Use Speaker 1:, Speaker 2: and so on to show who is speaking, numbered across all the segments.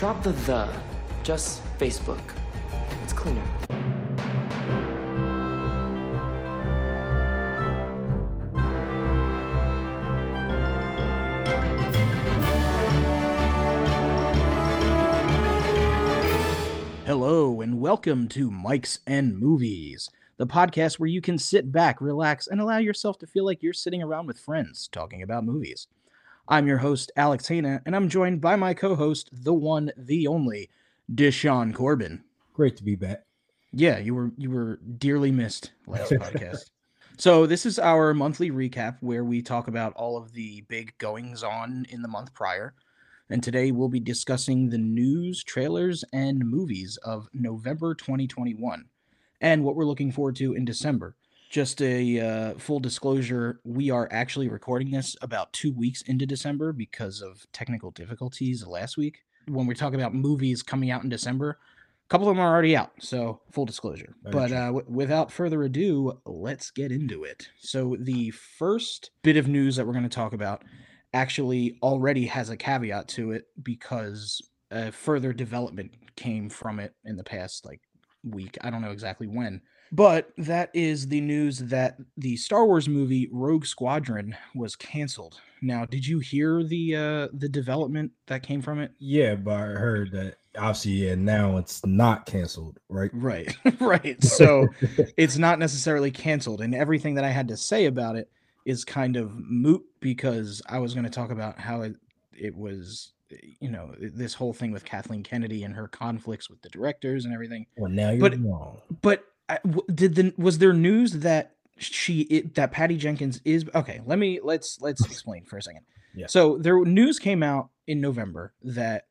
Speaker 1: Drop the the. Just Facebook. It's cleaner.
Speaker 2: Hello, and welcome to Mike's and Movies, the podcast where you can sit back, relax, and allow yourself to feel like you're sitting around with friends talking about movies. I'm your host, Alex Hana, and I'm joined by my co host, the one, the only, Deshaun Corbin.
Speaker 3: Great to be back.
Speaker 2: Yeah, you were you were dearly missed last podcast. So this is our monthly recap where we talk about all of the big goings on in the month prior. And today we'll be discussing the news, trailers, and movies of November 2021 and what we're looking forward to in December. Just a uh, full disclosure, we are actually recording this about two weeks into December because of technical difficulties last week. When we talk about movies coming out in December, a couple of them are already out. So, full disclosure.
Speaker 3: Very
Speaker 2: but uh, w- without further ado, let's get into it. So, the first bit of news that we're going to talk about actually already has a caveat to it because uh, further development came from it in the past like week. I don't know exactly when. But that is the news that the Star Wars movie Rogue Squadron was canceled. Now, did you hear the uh the development that came from it?
Speaker 3: Yeah, but I heard that obviously, yeah, now it's not canceled, right?
Speaker 2: Right. right. So it's not necessarily canceled and everything that I had to say about it is kind of moot because I was going to talk about how it it was you know this whole thing with Kathleen Kennedy and her conflicts with the directors and everything.
Speaker 3: Well, now you're
Speaker 2: But-
Speaker 3: wrong.
Speaker 2: But I- did the was there news that she it, that Patty Jenkins is okay? Let me let's let's explain for a second.
Speaker 3: Yeah.
Speaker 2: So there news came out in November that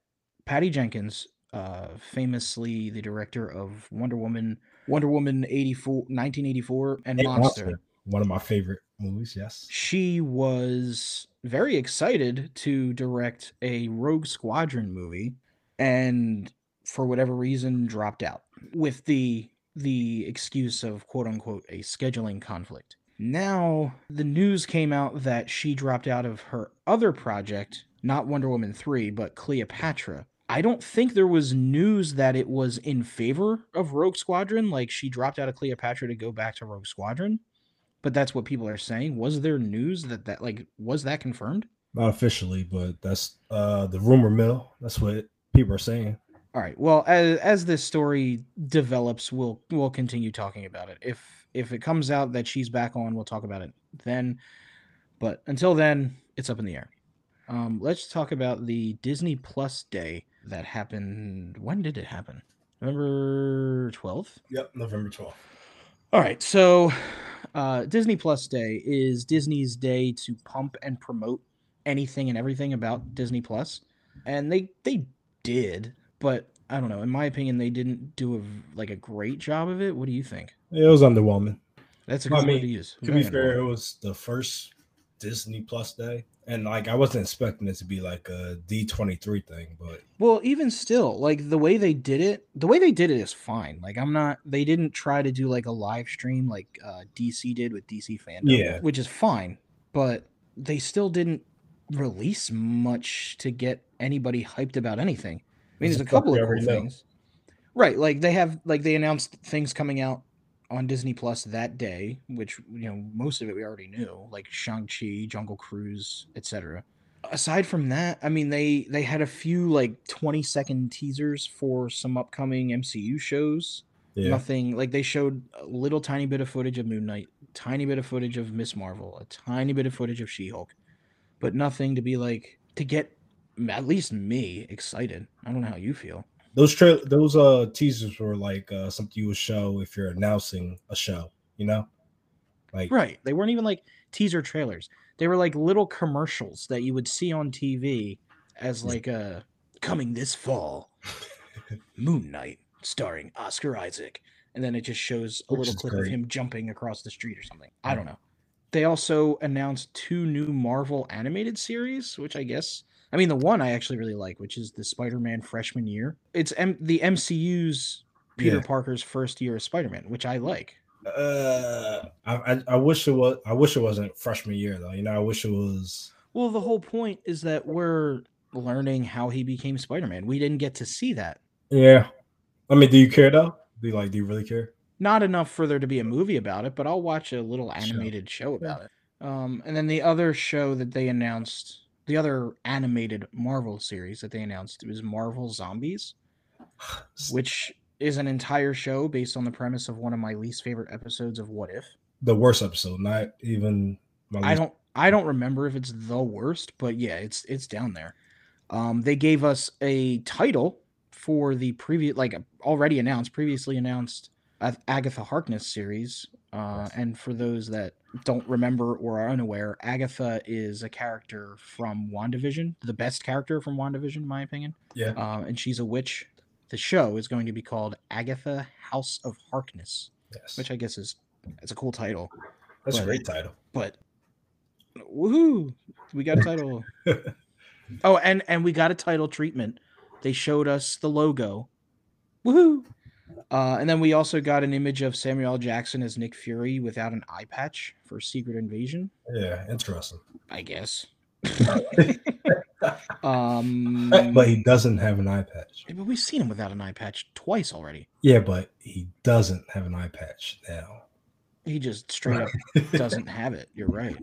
Speaker 2: Patty Jenkins, uh, famously the director of Wonder Woman, Wonder Woman 84, 1984, and
Speaker 3: Hey,
Speaker 2: Monster,
Speaker 3: one of my favorite movies. Yes.
Speaker 2: she was very excited to direct a Rogue Squadron movie, and for whatever reason dropped out with the the excuse of quote unquote a scheduling conflict. Now the news came out that she dropped out of her other project, not Wonder Woman 3, but Cleopatra. I don't think there was news that it was in favor of Rogue Squadron, like she dropped out of Cleopatra to go back to Rogue Squadron but that's what people are saying. Was there news that that like was that confirmed?
Speaker 3: Not officially, but that's uh the rumor mill. That's what people are saying.
Speaker 2: All right. Well, as as this story develops, we'll we'll continue talking about it. If if it comes out that she's back on, we'll talk about it then. But until then, it's up in the air. Um, let's talk about the Disney Plus Day that happened. When did it happen? November twelfth.
Speaker 3: Yep, November 12th.
Speaker 2: All right, so uh, Disney Plus Day is Disney's day to pump and promote anything and everything about Disney Plus, and they they did, but I don't know. In my opinion, they didn't do a like a great job of it. What do you think?
Speaker 3: It was underwhelming.
Speaker 2: That's a good word
Speaker 3: mean,
Speaker 2: to use.
Speaker 3: To be fair, it was the first Disney Plus day, and like I wasn't expecting it to be like a D twenty three thing, but
Speaker 2: Well, even still, like the way they did it, the way they did it is fine. Like I'm not they didn't try to do like a live stream like uh DC did with DC fandom,
Speaker 3: Yeah.
Speaker 2: which is fine, but they still didn't release much to get anybody hyped about anything. I mean, there's a couple of cool
Speaker 3: already know.
Speaker 2: things. Right, like they have like they announced things coming out on Disney Plus that day, which you know, most of it we already knew, like Shang-Chi, Jungle Cruise, etc aside from that i mean they they had a few like 20 second teasers for some upcoming mcu shows
Speaker 3: yeah,
Speaker 2: nothing like they showed a little tiny bit of footage of moon knight tiny bit of footage of miss marvel a tiny bit of footage of she-hulk but nothing to be like to get at least me excited. I don't know how you feel.
Speaker 3: Those tra- those uh teasers were like uh something you would show if you're announcing a show, you know, like
Speaker 2: right. They weren't even like teaser trailers. They were like little commercials that you would see on tv as like a coming this fall. Moon Knight, starring Oscar Isaac. And then it just shows a
Speaker 3: Which
Speaker 2: little clip of him jumping across the street or something. I don't know. They also announced two new Marvel animated series, which I guess I mean the one I actually really like, which is the Spider-Man freshman year. It's M- the MCU's Peter
Speaker 3: Yeah.
Speaker 2: Parker's first year as Spider-Man, which I like.
Speaker 3: Uh, I, I I wish it was. I wish it wasn't freshman year though. You know, I wish it was.
Speaker 2: Well, the whole point is that we're learning how he became Spider-Man. We didn't get to see that.
Speaker 3: Yeah. I mean, do you care though? Do you like? Do you really care?
Speaker 2: Not enough for there to be a movie about it, but I'll watch a little animated show about it. Um, and then the other show that they announced, the other animated Marvel series that they announced was Marvel Zombies, which is an entire show based on the premise of one of my least favorite episodes of What If.
Speaker 3: The worst episode, not even. My
Speaker 2: I don't I don't remember if it's the worst, but yeah, it's it's down there. Um, they gave us a title for the previous, like already announced, previously announced uh, Agatha Harkness series. Uh, and for those that don't remember or are unaware, Agatha is a character from WandaVision, the best character from WandaVision, in my opinion.
Speaker 3: Yeah.
Speaker 2: Uh, and she's a witch. The show is going to be called Agatha House of Harkness,
Speaker 3: Yes.
Speaker 2: which I guess is it's a cool title
Speaker 3: That's a great title.
Speaker 2: but woohoo we got a title oh and and we got a title treatment they showed us the logo woohoo uh, and then we also got an image of Samuel Jackson as Nick Fury without an eye patch for Secret Invasion,
Speaker 3: Yeah, interesting.
Speaker 2: I guess. um,
Speaker 3: but he doesn't have an eye patch.
Speaker 2: but we've seen him without an eye patch twice already.
Speaker 3: Yeah, but he doesn't have an eye patch now.
Speaker 2: He just straight up doesn't have it. You're right.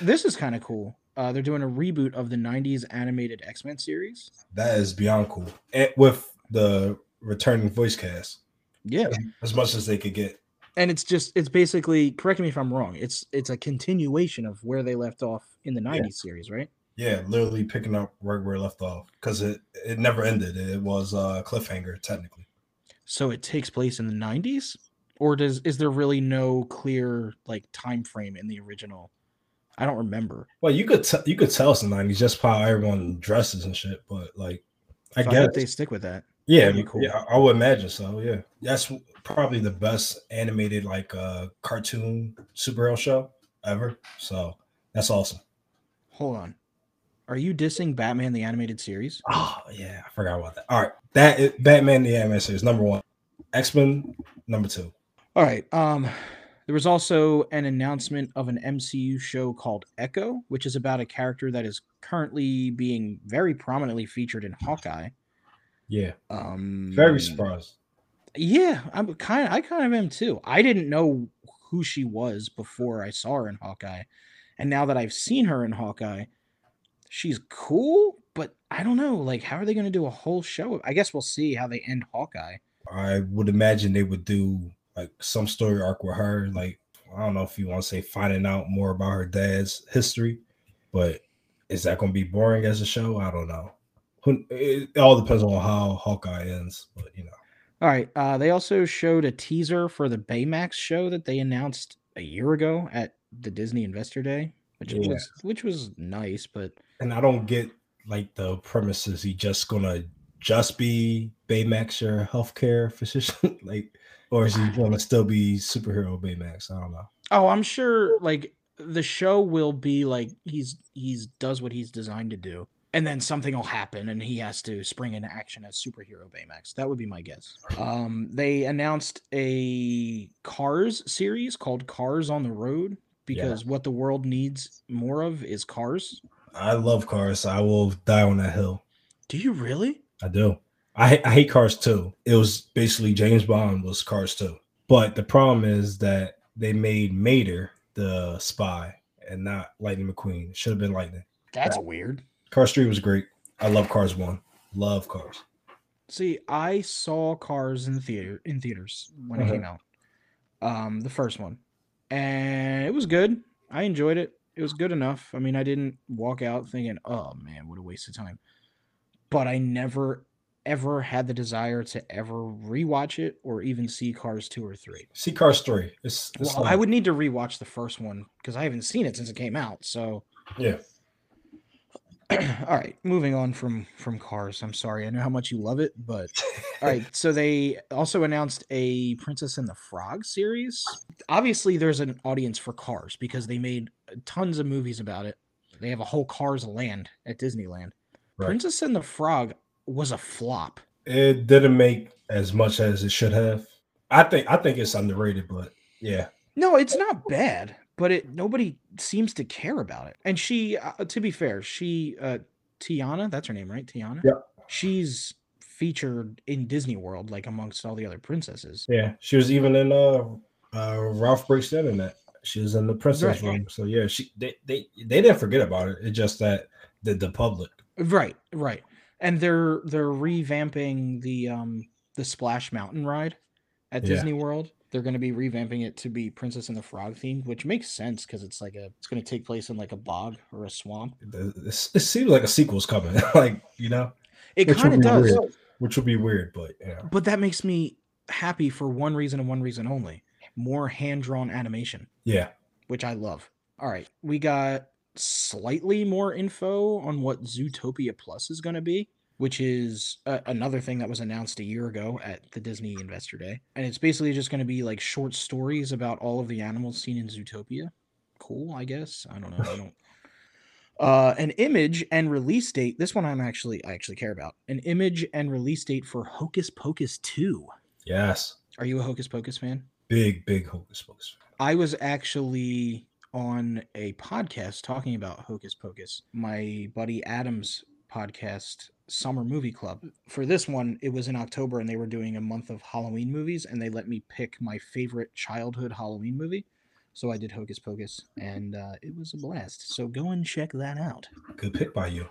Speaker 2: This is kind of cool. Uh, they're doing a reboot of the '90s animated X-Men series.
Speaker 3: That is beyond cool. And with the returning voice cast,
Speaker 2: Yeah,
Speaker 3: as much as they could get.
Speaker 2: and it's just it's basically correct me if I'm wrong. It's it's a continuation of where they left off in the '90s series, right?
Speaker 3: Yeah, literally picking up right where it left off because it it never ended. It was a cliffhanger technically.
Speaker 2: So it takes place in the '90s, or does is there really no clear like time frame in the original? I don't remember.
Speaker 3: Well, you could t- you could tell it's the nineties just how everyone dresses and shit. But like, I
Speaker 2: So
Speaker 3: guess
Speaker 2: they stick with that.
Speaker 3: Yeah,
Speaker 2: cool.
Speaker 3: yeah, I I would imagine so. Yeah, that's probably the best animated like uh cartoon superhero show ever. So that's awesome.
Speaker 2: Hold on, are you dissing Batman the animated series?
Speaker 3: Oh yeah, I forgot about that. All right, that is, Batman the animated series number one, X Men number two.
Speaker 2: All right. Um, there was also an announcement of an MCU show called Echo, which is about a character that is currently being very prominently featured in Hawkeye.
Speaker 3: Yeah,
Speaker 2: Um,
Speaker 3: very surprised.
Speaker 2: Yeah, I'm kind of. I kind of am too. I didn't know who she was before I saw her in Hawkeye, and now that I've seen her in Hawkeye, she's cool. But I don't know. Like, how are they going to do a whole show? I guess we'll see how they end Hawkeye.
Speaker 3: I would imagine they would do like some story arc with her. Like I don't know if you want to say finding out more about her dad's history, but is that going to be boring as a show? I don't know. It, all depends on how Hawkeye ends, but you know.
Speaker 2: All right. Uh, they also showed a teaser for the Baymax show that they announced a year ago at the Disney Investor Day, which
Speaker 3: Yeah.
Speaker 2: was which was nice. But
Speaker 3: And I don't get like the premises. He just gonna just be Baymax, your healthcare physician, like, or is he to still be superhero Baymax? I don't know.
Speaker 2: oh, I'm sure like the show will be like he's he's does what he's designed to do, and then something will happen and he has to spring into action as superhero Baymax. That would be my guess. Um, they announced a Cars series called Cars on the Road because what the world needs more of is cars.
Speaker 3: I love cars. I will die on that hill.
Speaker 2: Do you really?
Speaker 3: I do. I, I hate Cars too. It was basically James Bond was Cars too. But the problem is that they made Mater the spy and not Lightning McQueen. It should have been Lightning.
Speaker 2: That's weird.
Speaker 3: Cars 3 was great. I love Cars 1. Love Cars.
Speaker 2: See, I saw Cars in the theater in theaters when it
Speaker 3: Uh-huh.
Speaker 2: came out. Um, the first one, and it was good. I enjoyed it. It was good enough. I mean, I didn't walk out thinking, "Oh man, what a waste of time." But I never, ever had the desire to ever rewatch it or even see Cars two or three.
Speaker 3: See Cars 3. It's, it's
Speaker 2: Well, I would need to rewatch the first one because I haven't seen it since it came out. So,
Speaker 3: Yeah.
Speaker 2: all right, moving on from from Cars. I'm sorry, I know how much you love it, but all right. So they also announced a Princess and the Frog series. Obviously, there's an audience for Cars because they made tons of movies about it. They have a whole Cars land at Disneyland.
Speaker 3: Right.
Speaker 2: Princess and the Frog was a flop.
Speaker 3: It didn't make as much as it should have. I think I think it's underrated, but yeah.
Speaker 2: No, it's not bad, but it nobody seems to care about it. And she, uh, to be fair, she uh, Tiana, that's her name, right? Tiana.
Speaker 3: Yep.
Speaker 2: She's featured in Disney World, like amongst all the other princesses.
Speaker 3: Yeah, she was even in uh, uh Ralph Breaks the Internet. She was in the princess
Speaker 2: Right.
Speaker 3: room. So yeah, she they, they they didn't forget about it. It's just that the the public.
Speaker 2: Right, right. And they're they're revamping the um the Splash Mountain ride at
Speaker 3: Yeah.
Speaker 2: Disney World. They're going to be revamping it to be Princess and the Frog themed, which makes sense because it's like a it's going to take place in like a bog or a swamp.
Speaker 3: It, it seems like a sequel's coming. like you know,
Speaker 2: It kind of does,
Speaker 3: weird. which would be weird, but yeah,
Speaker 2: but that makes me happy for one reason and one reason only: more hand drawn animation.
Speaker 3: yeah.
Speaker 2: which I love. All right, we got slightly more info on what Zootopia Plus is going to be, which is uh, another thing that was announced a year ago at the Disney Investor Day. And it's basically just going to be like short stories about all of the animals seen in Zootopia. Cool, I guess. I don't know. I don't. Uh, an image and release date. This one I'm actually I actually care about. An image and release date for Hocus Pocus 2.
Speaker 3: Yes,
Speaker 2: Are you a Hocus Pocus fan?
Speaker 3: big big hocus pocus.
Speaker 2: I was actually on a podcast talking about Hocus Pocus, my buddy Adam's podcast, Summer Movie Club. For this one, it was in October and they were doing a month of Halloween movies, and they let me pick my favorite childhood Halloween movie. So I did Hocus Pocus, and uh, it was a blast. So go and check that out.
Speaker 3: Good pick by you.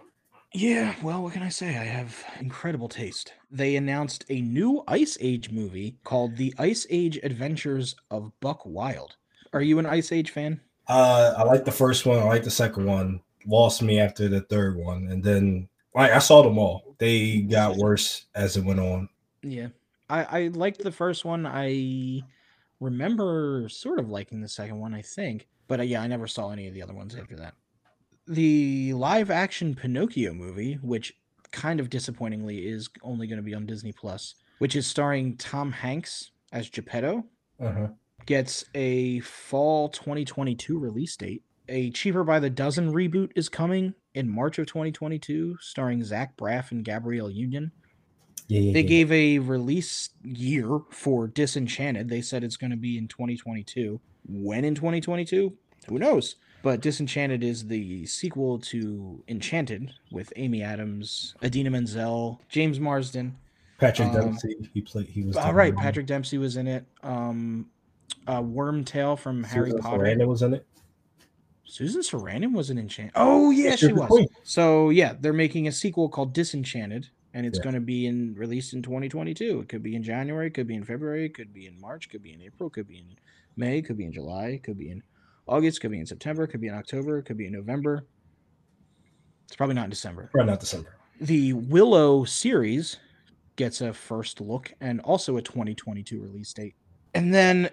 Speaker 2: Yeah, well, what can I say? I have incredible taste. They announced a new Ice Age movie called The Ice Age Adventures of Buck Wild. Are you an Ice Age fan?
Speaker 3: Uh, I like the first one. I like the second one. Lost me after the third one, and then like I saw them all. They got worse as it went on.
Speaker 2: Yeah. I, I liked the first one. I remember sort of liking the second one, I think. But uh, yeah, I never saw any of the other ones after that. The live action Pinocchio movie, which kind of disappointingly is only going to be on Disney Plus, which is starring Tom Hanks as Geppetto,
Speaker 3: Uh-huh.
Speaker 2: gets a fall 2022 release date. A Cheaper by the Dozen reboot is coming in March of 2022, starring Zach Braff and Gabrielle Union.
Speaker 3: Yeah, yeah,
Speaker 2: They
Speaker 3: yeah.
Speaker 2: gave a release year for Disenchanted. They said it's going to be in 2022. When in 2022? Who knows? But Disenchanted is the sequel to Enchanted with Amy Adams, Idina Menzel, James Marsden.
Speaker 3: Patrick
Speaker 2: um,
Speaker 3: Dempsey. He played. He was.
Speaker 2: All right, Patrick Dempsey was in it. Um, uh, Wormtail from Harry
Speaker 3: Susan
Speaker 2: Potter.
Speaker 3: Sarandon was in it.
Speaker 2: Susan Sarandon was an enchant. Oh yeah, she was.
Speaker 3: queen.
Speaker 2: So yeah, they're making a sequel called Disenchanted, and it's
Speaker 3: Yeah.
Speaker 2: going to be in released in 2022. It could be in January, could be in February, could be in March, could be in April, could be in May, could be in July, could be in August, could be in September, could be in October, could be in November. It's probably not in December.
Speaker 3: Right, not December.
Speaker 2: The Willow series gets a first look and also a 2022 release date. And then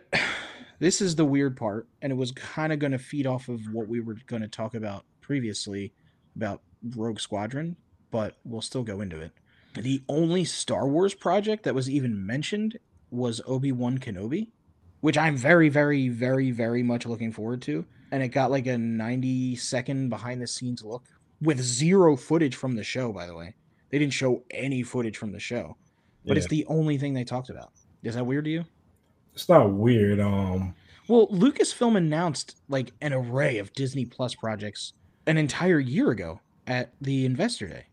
Speaker 2: this is the weird part, and it was kind of going to feed off of what we were going to talk about previously about Rogue Squadron, but we'll still go into it. The only Star Wars project that was even mentioned was Obi Wan Kenobi, which I'm very, very, very, very much looking forward to. And it got like a 90 second behind the scenes look with zero footage from the show, by the way. They didn't show any footage from the show, but it's the only thing they talked about. Is that weird to you?
Speaker 3: It's not weird. Um,
Speaker 2: Well, Lucasfilm announced like an array of Disney Plus projects an entire year ago at the Investor Day.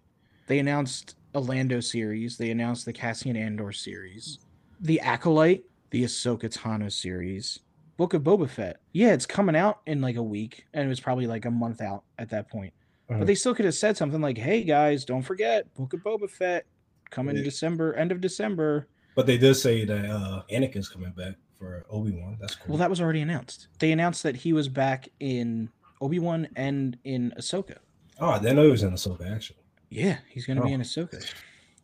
Speaker 2: They announced a Lando series, they announced the Cassian Andor series, the Acolyte, the Ahsoka Tano series, Book of Boba Fett. Yeah, it's coming out in like a week, and it was probably like a month out at that point.
Speaker 3: Mhm.
Speaker 2: But they still could have said something like, "Hey guys, don't forget Book of Boba Fett coming
Speaker 3: Yeah.
Speaker 2: December, end of December."
Speaker 3: But they did say that uh Anakin's coming back for Obi Wan. That's cool.
Speaker 2: Well, that was already announced. They announced that he was back in Obi Wan and in Ahsoka.
Speaker 3: oh, I didn't know he was in Ahsoka actually.
Speaker 2: Yeah, he's going to be
Speaker 3: Oh.
Speaker 2: in Ahsoka.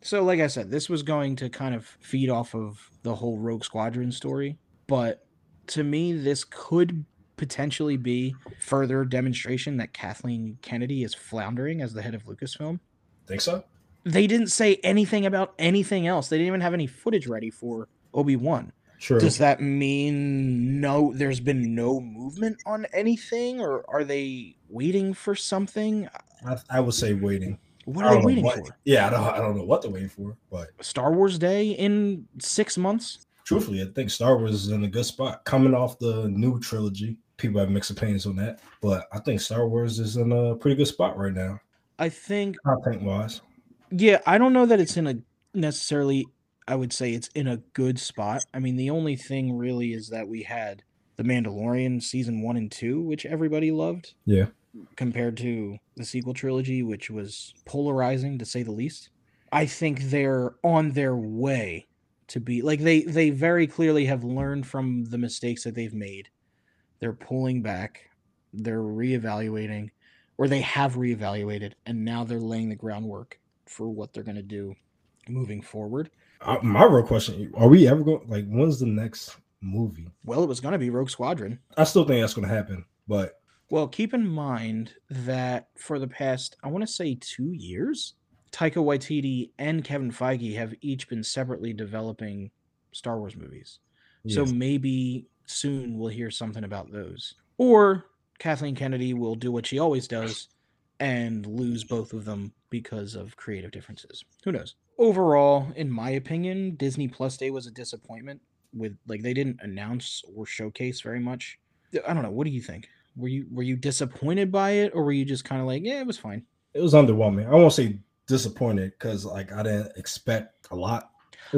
Speaker 2: So, like I said, this was going to kind of feed off of the whole Rogue Squadron story. But to me, this could potentially be further demonstration that Kathleen Kennedy is floundering as the head of Lucasfilm.
Speaker 3: Think so?
Speaker 2: They didn't say anything about anything else. They didn't even have any footage ready for Obi Wan.
Speaker 3: True.
Speaker 2: Does that mean no? There's been no movement on anything, or are they waiting for something?
Speaker 3: I, I would say waiting.
Speaker 2: What are they waiting
Speaker 3: what-
Speaker 2: for?
Speaker 3: Yeah, I don't. I don't know what they're waiting for, but
Speaker 2: Star Wars Day in six months?
Speaker 3: truthfully, I think Star Wars is in a good spot. Coming off the new trilogy, people have mixed opinions on that, but I think Star Wars is in a pretty good spot right now.
Speaker 2: I think
Speaker 3: content wise.
Speaker 2: Yeah, I don't know that it's in a necessarily I would say it's in a good spot. I mean, the only thing really is that we had The Mandalorian season 1 and 2, which everybody loved,
Speaker 3: Yeah.
Speaker 2: compared to the sequel trilogy which was polarizing to say the least. I think they're on their way to be like they they very clearly have learned from the mistakes that they've made. They're pulling back, they're reevaluating or they have reevaluated and now they're laying the groundwork for what they're going to do moving forward.
Speaker 3: Uh, my real question: Are we ever going? Like, when's the next movie?
Speaker 2: Well, it was going to be Rogue Squadron.
Speaker 3: I still think that's going to happen, but
Speaker 2: Well, keep in mind that for the past, I want to say two years, Taika Waititi and Kevin Feige have each been separately developing Star Wars movies. So maybe soon we'll hear something about those. Or Kathleen Kennedy will do what she always does and lose both of them because of creative differences. Who knows? Overall, in my opinion, Disney Plus Day was a disappointment with like they didn't announce or showcase very much. I don't know, what do you think? Were you were you disappointed by it or were you just kind of like, yeah, it was fine?
Speaker 3: it was underwhelming. I won't say disappointed because like I didn't expect a lot.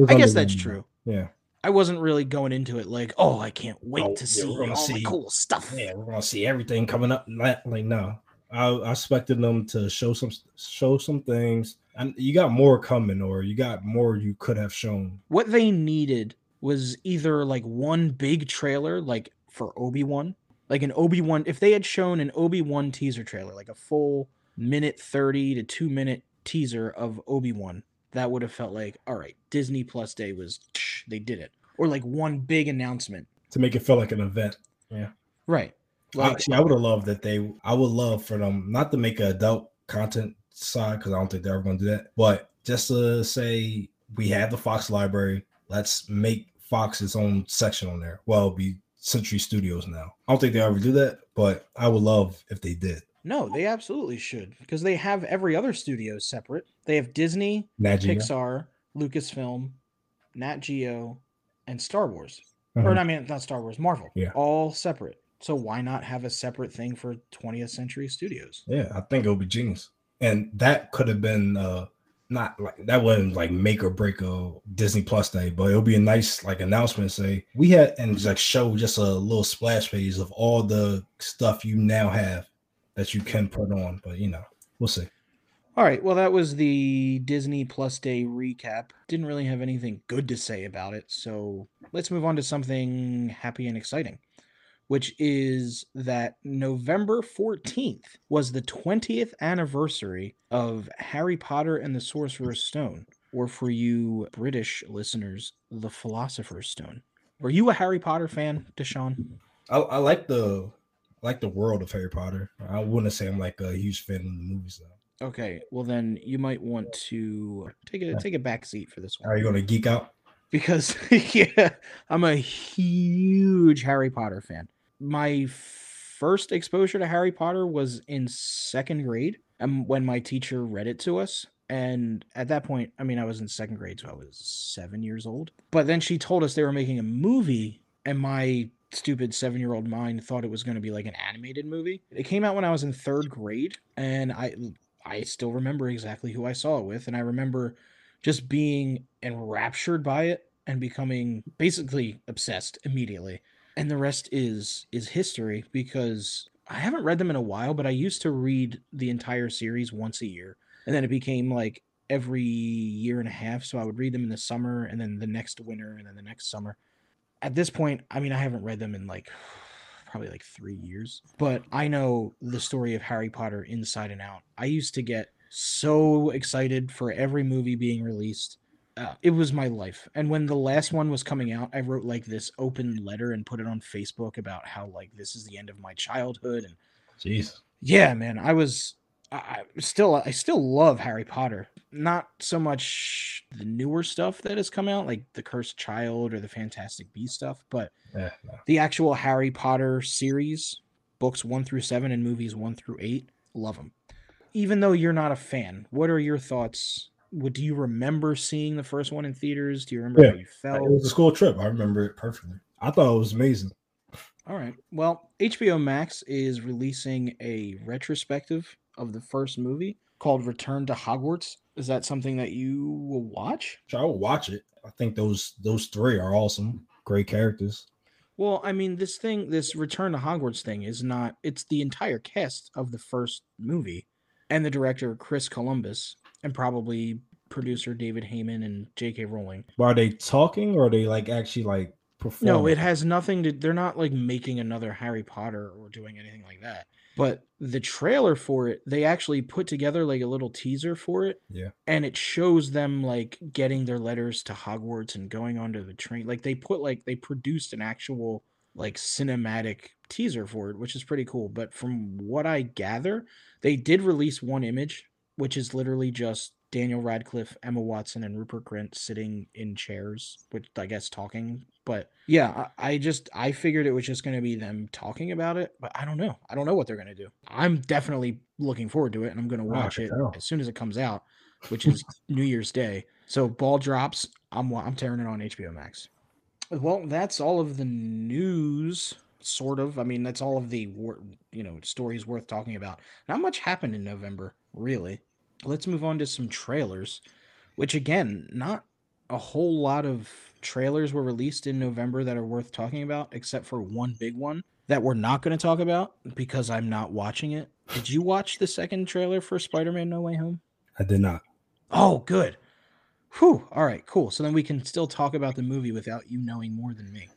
Speaker 2: I guess that's true.
Speaker 3: Yeah,
Speaker 2: I wasn't really going into it like, oh, I can't wait
Speaker 3: Oh,
Speaker 2: to
Speaker 3: yeah,
Speaker 2: see all the cool stuff.
Speaker 3: yeah, we're gonna see everything coming up. Like no, I, I expected them to show some show some things, and you got more coming, or you got more you could have shown.
Speaker 2: what they needed was either like one big trailer like for obi-wan. Like an obi-wan if they had shown an obi-wan teaser trailer like a full minute 30 to 2 minute teaser of obi-wan that would have felt like all right disney plus day was they did it. Or like one big announcement.
Speaker 3: To make it feel like an event.
Speaker 2: Yeah, right like
Speaker 3: Actually, I would have loved that they. I would love for them not to make an adult content side because I don't think they're ever going to do that. But just to say we have the Fox library, let's make Fox its own section on there. Well, it'll be Century Studios now. I don't think they ever do that, but I would love if they did.
Speaker 2: no they absolutely should because they have every other studio separate they have disney
Speaker 3: Nat Geo.
Speaker 2: pixar lucasfilm nat geo and star wars or
Speaker 3: Mhm.
Speaker 2: I mean not Star Wars, Marvel.
Speaker 3: Yeah.
Speaker 2: All separate. So why not have a separate thing for 20th Century Studios?
Speaker 3: Yeah, I think it would be genius. And that could have been uh not like that wouldn't like make or break a Disney Plus day, but it'll be a nice like announcement say we had and like show just a little splash page of all the stuff you now have that you can put on. But you know, we'll see.
Speaker 2: All right, well that was the Disney Plus Day recap. Didn't really have anything good to say about it, so let's move on to something happy and exciting, which is that November 14th was the 20th anniversary of Harry Potter and the Sorcerer's Stone, or for you British listeners, the Philosopher's Stone. Were you a Harry Potter fan, Deshaun?
Speaker 3: I, I like the I like the world of Harry Potter. I wouldn't say I'm like a huge fan of the movies though.
Speaker 2: Okay, well then you might want to take a take a back seat for this one
Speaker 3: Are you gonna geek out?
Speaker 2: because yeah, I'm a huge Harry Potter fan. My first exposure to Harry Potter was in second grade, and when my teacher read it to us. And at that point, I mean, I was in second grade, so I was seven years old. But then she told us they were making a movie, and my stupid seven year old mind thought it was going to be like an animated movie. It came out when I was in third grade, and I I still remember exactly who I saw it with, and I remember just being enraptured by it and becoming basically obsessed immediately. And the rest is is history because I haven't read them in a while, but I used to read the entire series once a year. And then it became like every year and a half. So I would read them in the summer and then the next winter and then the next summer. At this point, I mean, I haven't read them in like probably like three years, but I know the story of Harry Potter inside and out. I used to get so excited for every movie being released. Uh, it was my life. And when the last one was coming out, I wrote like this open letter and put it on Facebook about how like this is the end of my childhood and
Speaker 3: Jeez.
Speaker 2: yeah, man, I was I still I still love Harry Potter. Not so much the newer stuff that has come out, like the Cursed Child or the Fantastic Beast stuff, but
Speaker 3: Yeah, no.
Speaker 2: the actual Harry Potter series, books one through seven and movies one through eight, love them. Even though you're not a fan, what are your thoughts? What do you remember seeing the first one in theaters? Do you remember how you felt?
Speaker 3: It was a school trip. I remember it perfectly. I thought it was amazing.
Speaker 2: All right. Well, HBO Max is releasing a retrospective of the first movie called Return to Hogwarts. Is that something that you will watch?
Speaker 3: I will watch it. I think those those three are awesome. Great characters.
Speaker 2: Well, I mean, this thing, this Return to Hogwarts thing is not, it's the entire cast of the first movie and the director, Chris Columbus, and probably producer David Heyman and J.K. Rowling.
Speaker 3: But are they talking or are they like actually like performing?
Speaker 2: No, it has nothing to, they're not like making another Harry Potter or doing anything like that. But the trailer for it, they actually put together like a little teaser for it.
Speaker 3: Yeah.
Speaker 2: And it shows them like getting their letters to Hogwarts and going onto the train. Like they put like they produced an actual like cinematic teaser for it, which is pretty cool. But from what I gather, they did release one image, which is literally just Daniel Radcliffe, Emma Watson, and Rupert Grint sitting in chairs, which I guess talking. But yeah, I, I just I figured it was just going to be them talking about it, but I don't know. I don't know what they're going to do. I'm definitely looking forward to it, and I'm going to watch
Speaker 3: can
Speaker 2: it as soon as it comes out, which is New Year's Day. So ball drops. I'm I'm tearing it on HBO Max. Well, that's all of the news, sort of. I mean, that's all of the you know stories worth talking about. Not much happened in November, really. Let's move on to some trailers, which again, not a whole lot of trailers were released in November that are worth talking about, except for one big one that we're not going to talk about because I'm not watching it. Did you watch the second trailer for Spider-Man: No Way Home?
Speaker 3: I did not.
Speaker 2: Oh, good. Whew. All right, cool. So then we can still talk about the movie without you knowing more than me.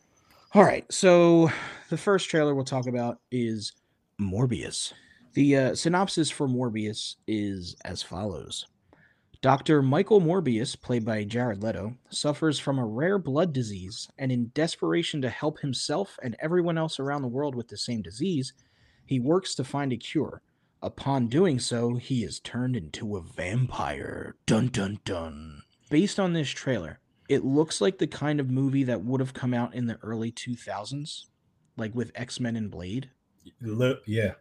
Speaker 2: All right. So the first trailer we'll talk about is Morbius. The uh, synopsis for Morbius is as follows Dr. Michael Morbius, played by Jared Leto, suffers from a rare blood disease, and in desperation to help himself and everyone else around the world with the same disease, he works to find a cure. Upon doing so, he is turned into a vampire. Dun dun dun. Based on this trailer, it looks like the kind of movie that would have come out in the early 2000s, like with X Men and Blade.
Speaker 3: Yeah,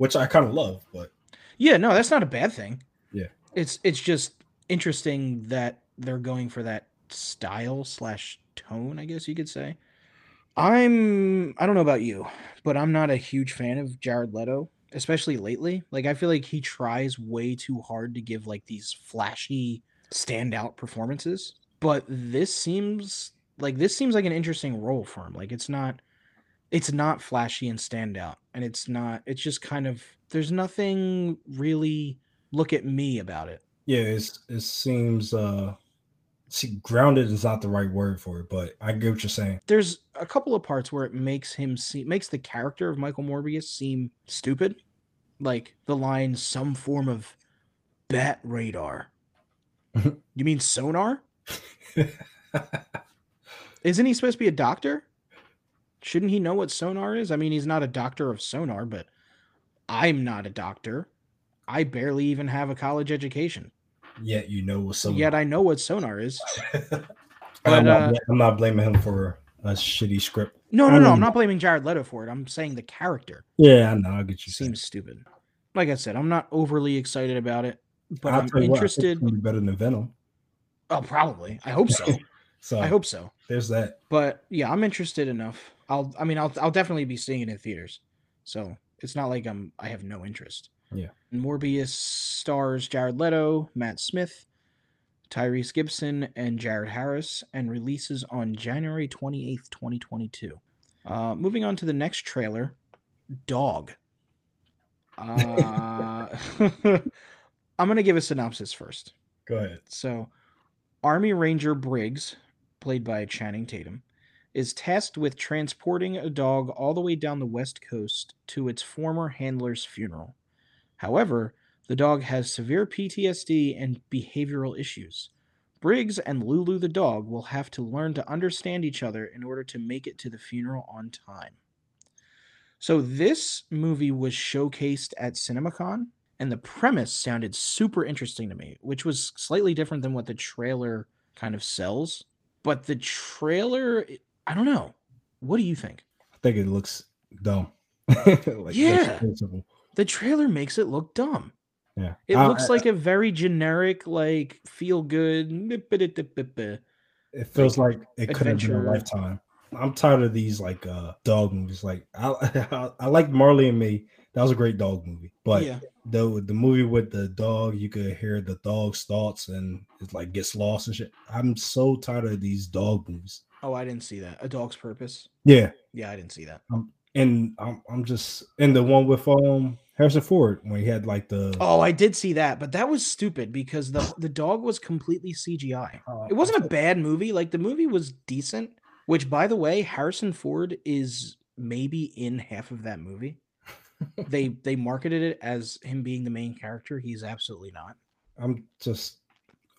Speaker 3: which I kind of love, but
Speaker 2: Yeah, no, that's not a bad thing.
Speaker 3: Yeah.
Speaker 2: It's it's just interesting that they're going for that style slash tone, I guess you could say. I'm I don't know about you, but I'm not a huge fan of Jared Leto, especially lately. Like I feel like he tries way too hard to give like these flashy standout performances. But this seems like this seems like an interesting role for him. Like it's not it's not flashy and standout and it's not it's just kind of there's nothing really look at me about it.
Speaker 3: Yeah, it's it seems uh see grounded is not the right word for it, but I get what you're saying.
Speaker 2: there's a couple of parts where it makes him see makes the character of michael morbius seem stupid. Like the line some form of bat radar. You mean sonar? Isn't he supposed to be a doctor shouldn't he know what sonar is i mean he's not a doctor of sonar but i'm not a doctor i barely even have a college education
Speaker 3: Yet you know what's so.
Speaker 2: yet i know what sonar is
Speaker 3: I'm, not,
Speaker 2: uh,
Speaker 3: I'm not blaming him for a shitty script.
Speaker 2: no no no i'm
Speaker 3: Um,
Speaker 2: not blaming jared leto for it i'm saying the character
Speaker 3: Yeah, I know. I get you. saying.
Speaker 2: seems stupid. Like I said, I'm not overly excited about it, but
Speaker 3: I'll
Speaker 2: I'm
Speaker 3: tell you what, I think it's
Speaker 2: interested.
Speaker 3: be better than Venom.
Speaker 2: oh, probably. I hope so.
Speaker 3: So
Speaker 2: I hope so.
Speaker 3: there's that.
Speaker 2: But yeah, I'm interested enough. I'll. I mean, I'll. I'll definitely be seeing it in theaters. So it's not like I'm. I have no interest.
Speaker 3: Yeah.
Speaker 2: Morbius stars Jared Leto, Matt Smith, Tyrese Gibson, and Jared Harris, and releases on January 28th, 2022. Uh, moving on to the next trailer, Dog. Uh, I'm gonna give a synopsis first.
Speaker 3: Go ahead.
Speaker 2: So, Army Ranger Briggs, played by Channing Tatum, is tasked with transporting a dog all the way down the West Coast to its former handler's funeral. However, the dog has severe PTSD and behavioral issues. Briggs and Lulu the dog will have to learn to understand each other in order to make it to the funeral on time. So, this movie was showcased at CinemaCon and the premise sounded super interesting to me, which was slightly different than what the trailer kind of sells. But the trailer, I don't know. What do you think?
Speaker 3: I think it looks dumb. like,
Speaker 2: Yeah. The trailer makes it look dumb.
Speaker 3: Yeah.
Speaker 2: It
Speaker 3: I-
Speaker 2: looks
Speaker 3: I-
Speaker 2: like a very generic, like feel good.
Speaker 3: it feels like, it could have been a lifetime. I'm tired of these like uh dog movies. Like I I, I like Marley and Me. that was a great dog movie. But
Speaker 2: yeah.
Speaker 3: the the movie with the dog, you could hear the dog's thoughts and it like gets lost and shit. I'm so tired of these dog movies.
Speaker 2: Oh, I didn't see that. A Dog's Purpose.
Speaker 3: Yeah,
Speaker 2: Yeah, I didn't see that.
Speaker 3: and I'm I'm just in the one with um Harrison Ford when he had like the
Speaker 2: Oh, I did see that, but that was stupid because the the dog was completely CGI.
Speaker 3: uh,
Speaker 2: It wasn't a bad movie. Like the movie was decent, which by the way, Harrison Ford is maybe in half of that movie. they they marketed it as him being the main character. He's absolutely not.
Speaker 3: I'm just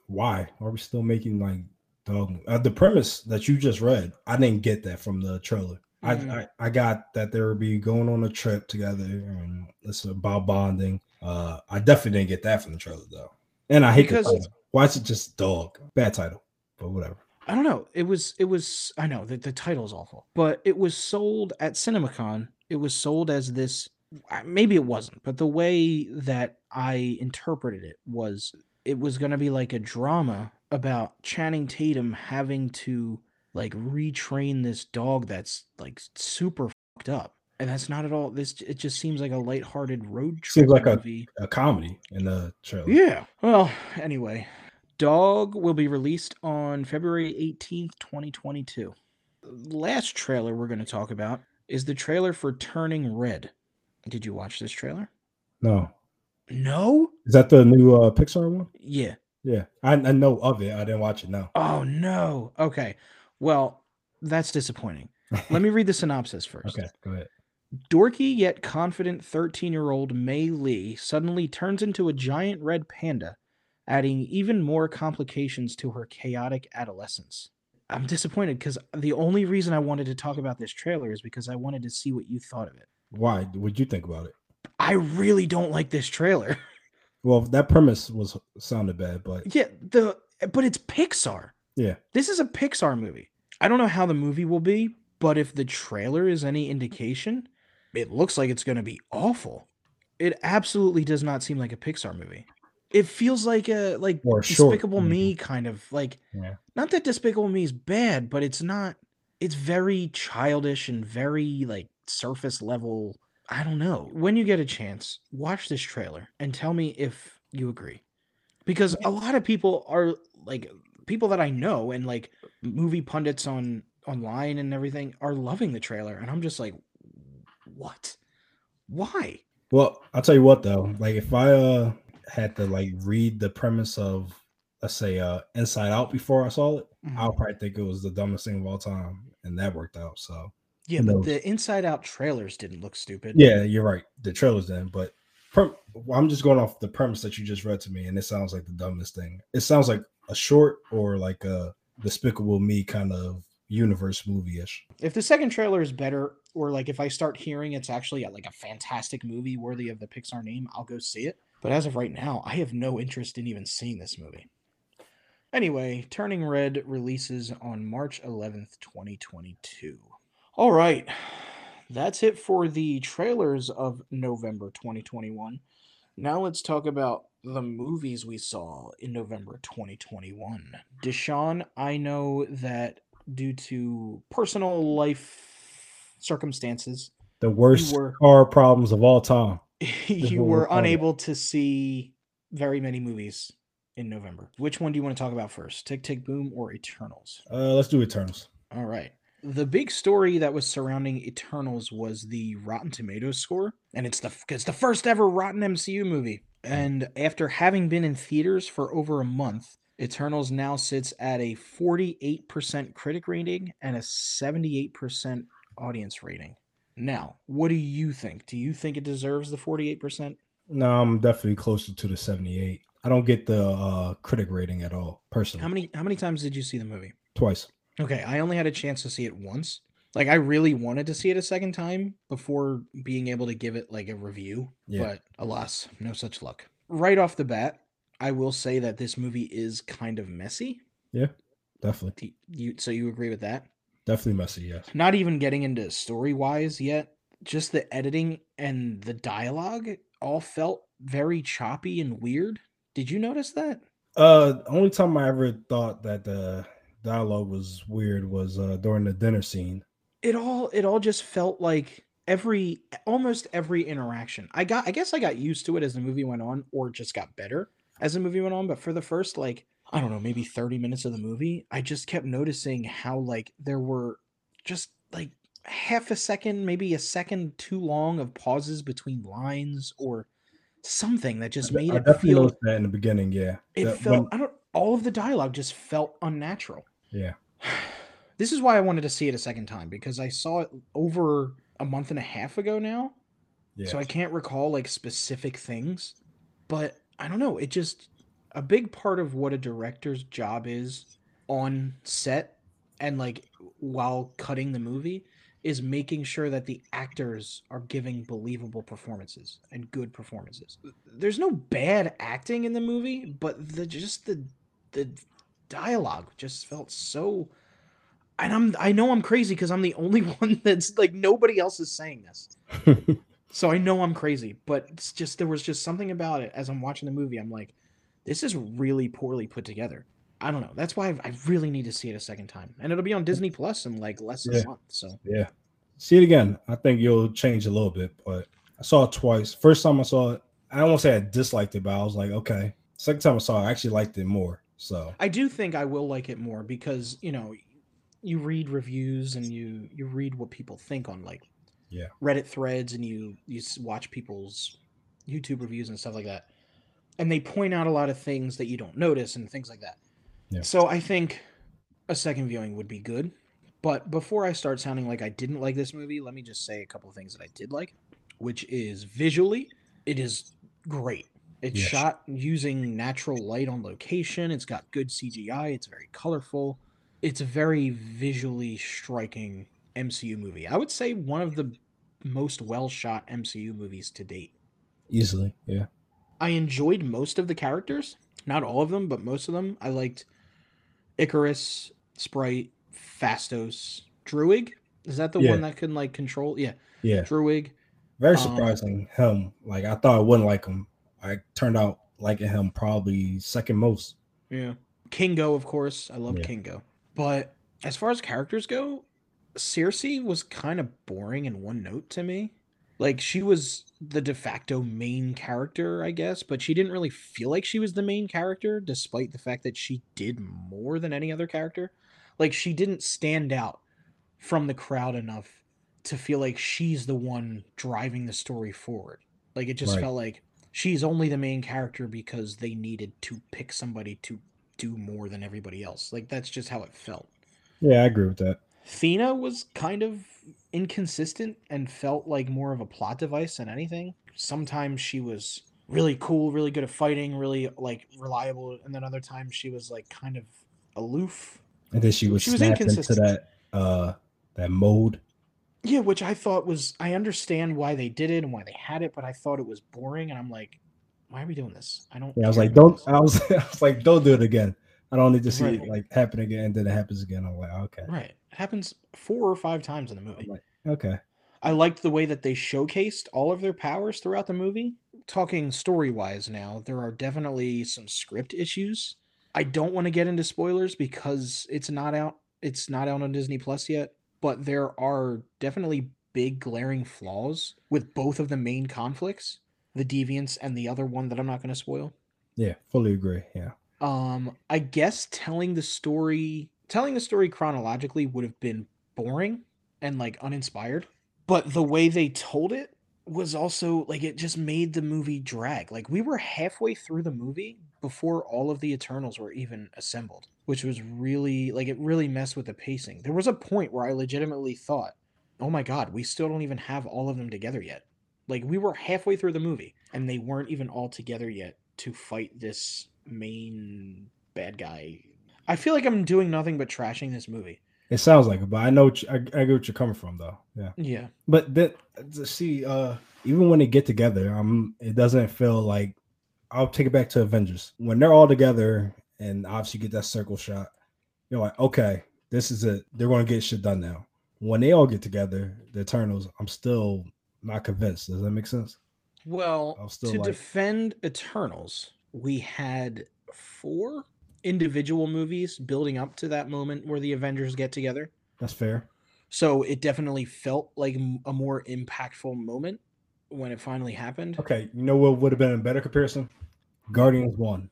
Speaker 3: why are we still making like dog? Uh, the premise that you just read, I didn't get that from the trailer.
Speaker 2: Mhm.
Speaker 3: I, I I got that they would be going on a trip together and it's about bonding. Uh, I definitely didn't get that from the trailer though, and I hate
Speaker 2: Because-
Speaker 3: the title. Why is it just dog? Bad title, but whatever.
Speaker 2: I don't know. It was it was I know that the, title is awful, but it was sold at CinemaCon. It was sold as this maybe it wasn't, but the way that I interpreted it was it was going to be like a drama about Channing Tatum having to like retrain this dog that's like super fucked up. And that's not at all this it just seems like a lighthearted road trip
Speaker 3: Seems like a-
Speaker 2: movie.
Speaker 3: A comedy in the trailer.
Speaker 2: Yeah. Well, anyway, Dog will be released on February 18th, 2022. The last trailer we're going to talk about is the trailer for Turning Red. Did you watch this trailer?
Speaker 3: No,
Speaker 2: No?
Speaker 3: is that the new uh, Pixar one?
Speaker 2: Yeah.
Speaker 3: Yeah, I, I know of it. I didn't watch it. No.
Speaker 2: Oh, no. Okay. Well, that's disappointing. Let me read the synopsis first.
Speaker 3: okay, go ahead.
Speaker 2: Dorky yet confident 13 year old Mei Lee suddenly turns into a giant red panda, adding even more complications to her chaotic adolescence. I'm disappointed because the only reason I wanted to talk about this trailer is because I wanted to see what you thought of it.
Speaker 3: Why? What'd you think about it?
Speaker 2: I really don't like this trailer.
Speaker 3: Well, that premise was sounded bad, but
Speaker 2: yeah, the but it's Pixar.
Speaker 3: yeah,
Speaker 2: This is a Pixar movie. I don't know how the movie will be, but if the trailer is any indication, it looks like it's going to be awful. It absolutely does not seem like a Pixar movie. It feels like a like
Speaker 3: Or a short
Speaker 2: Despicable Me kind of like
Speaker 3: Yeah.
Speaker 2: not that Despicable Me is bad, but it's not it's very childish and very like surface level. I don't know. When you get a chance, watch this trailer and tell me if you agree. Because a lot of people are like people that I know and like movie pundits on online and everything are loving the trailer and I'm just like what? Why?
Speaker 3: Well, I'll tell you what though. Like if I uh had to like read the premise of let's say uh Inside Out before I saw it,
Speaker 2: Mhm.
Speaker 3: I'll probably think it was the dumbest thing of all time, and that worked out. So
Speaker 2: Yeah, but the Inside Out trailers didn't look stupid.
Speaker 3: yeah, you're right. The trailer's then, but pre- well, I'm just going off the premise that you just read to me, and it sounds like the dumbest thing. It sounds like a short or like a Despicable Me kind of universe movie ish.
Speaker 2: If the second trailer is better, or like if I start hearing it's actually like a fantastic movie worthy of the Pixar name, I'll go see it. But as of right now, I have no interest in even seeing this movie. Anyway, Turning Red releases on March 11th, 2022. All right. That's it for the trailers of November 2021. Now let's talk about the movies we saw in November 2021. Deshaun, I know that due to personal life circumstances,
Speaker 3: The worst
Speaker 2: were-
Speaker 3: car problems of all time.
Speaker 2: you
Speaker 3: we're
Speaker 2: unable to see very many movies in November. Which one do you want to talk about first? Tick Tick Boom or Eternals?
Speaker 3: Uh, let's do Eternals.
Speaker 2: All right. The big story that was surrounding Eternals was the Rotten Tomatoes score, and it's the it's the first ever Rotten MCU movie. And after having been in theaters for over a month, Eternals now sits at a 48% critic rating and a 78% audience rating. Now, what do you think? Do you think it deserves the 48%?
Speaker 3: No, I'm definitely closer to the 78. I don't get the uh critic rating at all, personally.
Speaker 2: How many how many times did you see the movie?
Speaker 3: Twice.
Speaker 2: Okay, I only had a chance to see it once. Like I really wanted to see it a second time before being able to give it like a review,
Speaker 3: Yeah.
Speaker 2: but alas, no such luck. Right off the bat, I will say that this movie is kind of messy.
Speaker 3: Yeah,
Speaker 2: definitely. You so you agree with that?
Speaker 3: Definitely messy, yes.
Speaker 2: Not even getting into story wise yet, just the editing and the dialogue all felt very choppy and weird. Did you notice that?
Speaker 3: Uh only time I ever thought that the dialogue was weird was uh during the dinner scene.
Speaker 2: it all it all just felt like every almost every interaction. I got I guess I got used to it as the movie went on or just got better as the movie went on, but for the first like I don't know, maybe 30 minutes of the movie, I just kept noticing how like there were just like half a second, maybe a second too long of pauses between lines or something that just made
Speaker 3: I
Speaker 2: it
Speaker 3: definitely
Speaker 2: feel
Speaker 3: that in the beginning. Yeah,
Speaker 2: it
Speaker 3: That
Speaker 2: felt
Speaker 3: when-
Speaker 2: I don't all of the dialogue just felt unnatural.
Speaker 3: Yeah,
Speaker 2: This is why I wanted to see it a second time because I saw it over a month and a half ago now.
Speaker 3: yeah.
Speaker 2: So I can't recall like specific things, but I don't know. It just a big part of what a director's job is on set and like while cutting the movie is making sure that the actors are giving believable performances and good performances. There's no bad acting in the movie, but the just the the dialogue just felt so and I'm I know I'm crazy because I'm the only one that's like nobody else is saying this. So I know I'm crazy, but it's just there was just something about it as I'm watching the movie. I'm like, this is really poorly put together. I don't know. That's why I've, I really need to see it a second time, and it'll be on Disney Plus in like less than
Speaker 3: Yeah.
Speaker 2: a month. So
Speaker 3: Yeah. See it again. I think you'll change a little bit, but I saw it twice. First time I saw it, I don't want to say I disliked it, but I was like, okay. Second time I saw it, I actually liked it more. So
Speaker 2: I do think I will like it more because you know, you read reviews and you you read what people think on like
Speaker 3: Yeah.
Speaker 2: Reddit threads, and you you watch people's YouTube reviews and stuff like that, and they point out a lot of things that you don't notice and things like that.
Speaker 3: Yeah.
Speaker 2: So I think a second viewing would be good. But before I start sounding like I didn't like this movie, let me just say a couple of things that I did like, which is visually, it is great. It's
Speaker 3: Yes.
Speaker 2: shot using natural light on location. It's got good CGI. It's very colorful. It's a very visually striking MCU movie. I would say one of the most well shot MCU movies to date.
Speaker 3: easily, yeah.
Speaker 2: I enjoyed most of the characters, not all of them, but most of them. I liked Ikaris, Sprite, Phastos, Druig. Is that the
Speaker 3: Yeah.
Speaker 2: one that can like control? Yeah,
Speaker 3: Yeah.
Speaker 2: Druig.
Speaker 3: Very
Speaker 2: Um,
Speaker 3: surprising him. Like I thought I wouldn't like him. I turned out liking him probably second most.
Speaker 2: Yeah. Kingo, of course. I love
Speaker 3: Yeah.
Speaker 2: Kingo. But as far as characters go, Sersi was kind of boring in one note to me. Like she was the de facto main character, I guess, but she didn't really feel like she was the main character, despite the fact that she did more than any other character. Like she didn't stand out from the crowd enough to feel like she's the one driving the story forward. Like it just
Speaker 3: Right.
Speaker 2: felt like she's only the main character because they needed to pick somebody to do more than everybody else. Like that's just how it felt.
Speaker 3: Yeah, I agree with that.
Speaker 2: Thena was kind of inconsistent and felt like more of a plot device than anything. Sometimes she was really cool, really good at fighting, really like reliable, and then other times she was like kind of aloof.
Speaker 3: And then she was,
Speaker 2: She was
Speaker 3: snapped into that uh that mode.
Speaker 2: Yeah, which I thought was I understand why they did it and why they had it, but I thought it was boring and I'm like, why are we doing this? I don't
Speaker 3: Yeah, I was like, don't
Speaker 2: this.
Speaker 3: I was I was like, don't do it again. I don't need to see it like happen again, and then it happens again. I'm like, okay.
Speaker 2: Right. It happens four or five times in the movie.
Speaker 3: Like, okay.
Speaker 2: I liked the way that they showcased all of their powers throughout the movie. Talking story wise now, there are definitely some script issues. I don't want to get into spoilers because it's not out. It's not out on Disney Plus yet, but there are definitely big glaring flaws with both of the main conflicts, the deviants and the other one that I'm not going to spoil.
Speaker 3: Yeah, fully agree. Yeah.
Speaker 2: Um, I guess telling the story, telling the story chronologically would have been boring and like uninspired. But the way they told it was also like it just made the movie drag. Like we were halfway through the movie before all of the Eternals were even assembled, which was really like it really messed with the pacing. There was a point where I legitimately thought, "Oh my god, we still don't even have all of them together yet." Like we were halfway through the movie and they weren't even all together yet to fight this main bad guy. I feel like I'm doing nothing but trashing this movie.
Speaker 3: It sounds like it, but I know what you- I, I get what you're coming from though. Yeah.
Speaker 2: Yeah.
Speaker 3: But that see, uh, even when they get together, um, it doesn't feel like I'll take it back to Avengers when they're all together and obviously get that circle shot. You're like, okay, this is it. They're going to get shit done now. When they all get together, the Eternals, I'm still not convinced. Does that make sense?
Speaker 2: Well, to
Speaker 3: like-
Speaker 2: defend Eternals, we had four individual movies building up to that moment where the Avengers get together.
Speaker 3: That's fair.
Speaker 2: So it definitely felt like a more impactful moment when it finally happened.
Speaker 3: Okay, you know what would have been a better comparison? Guardians one,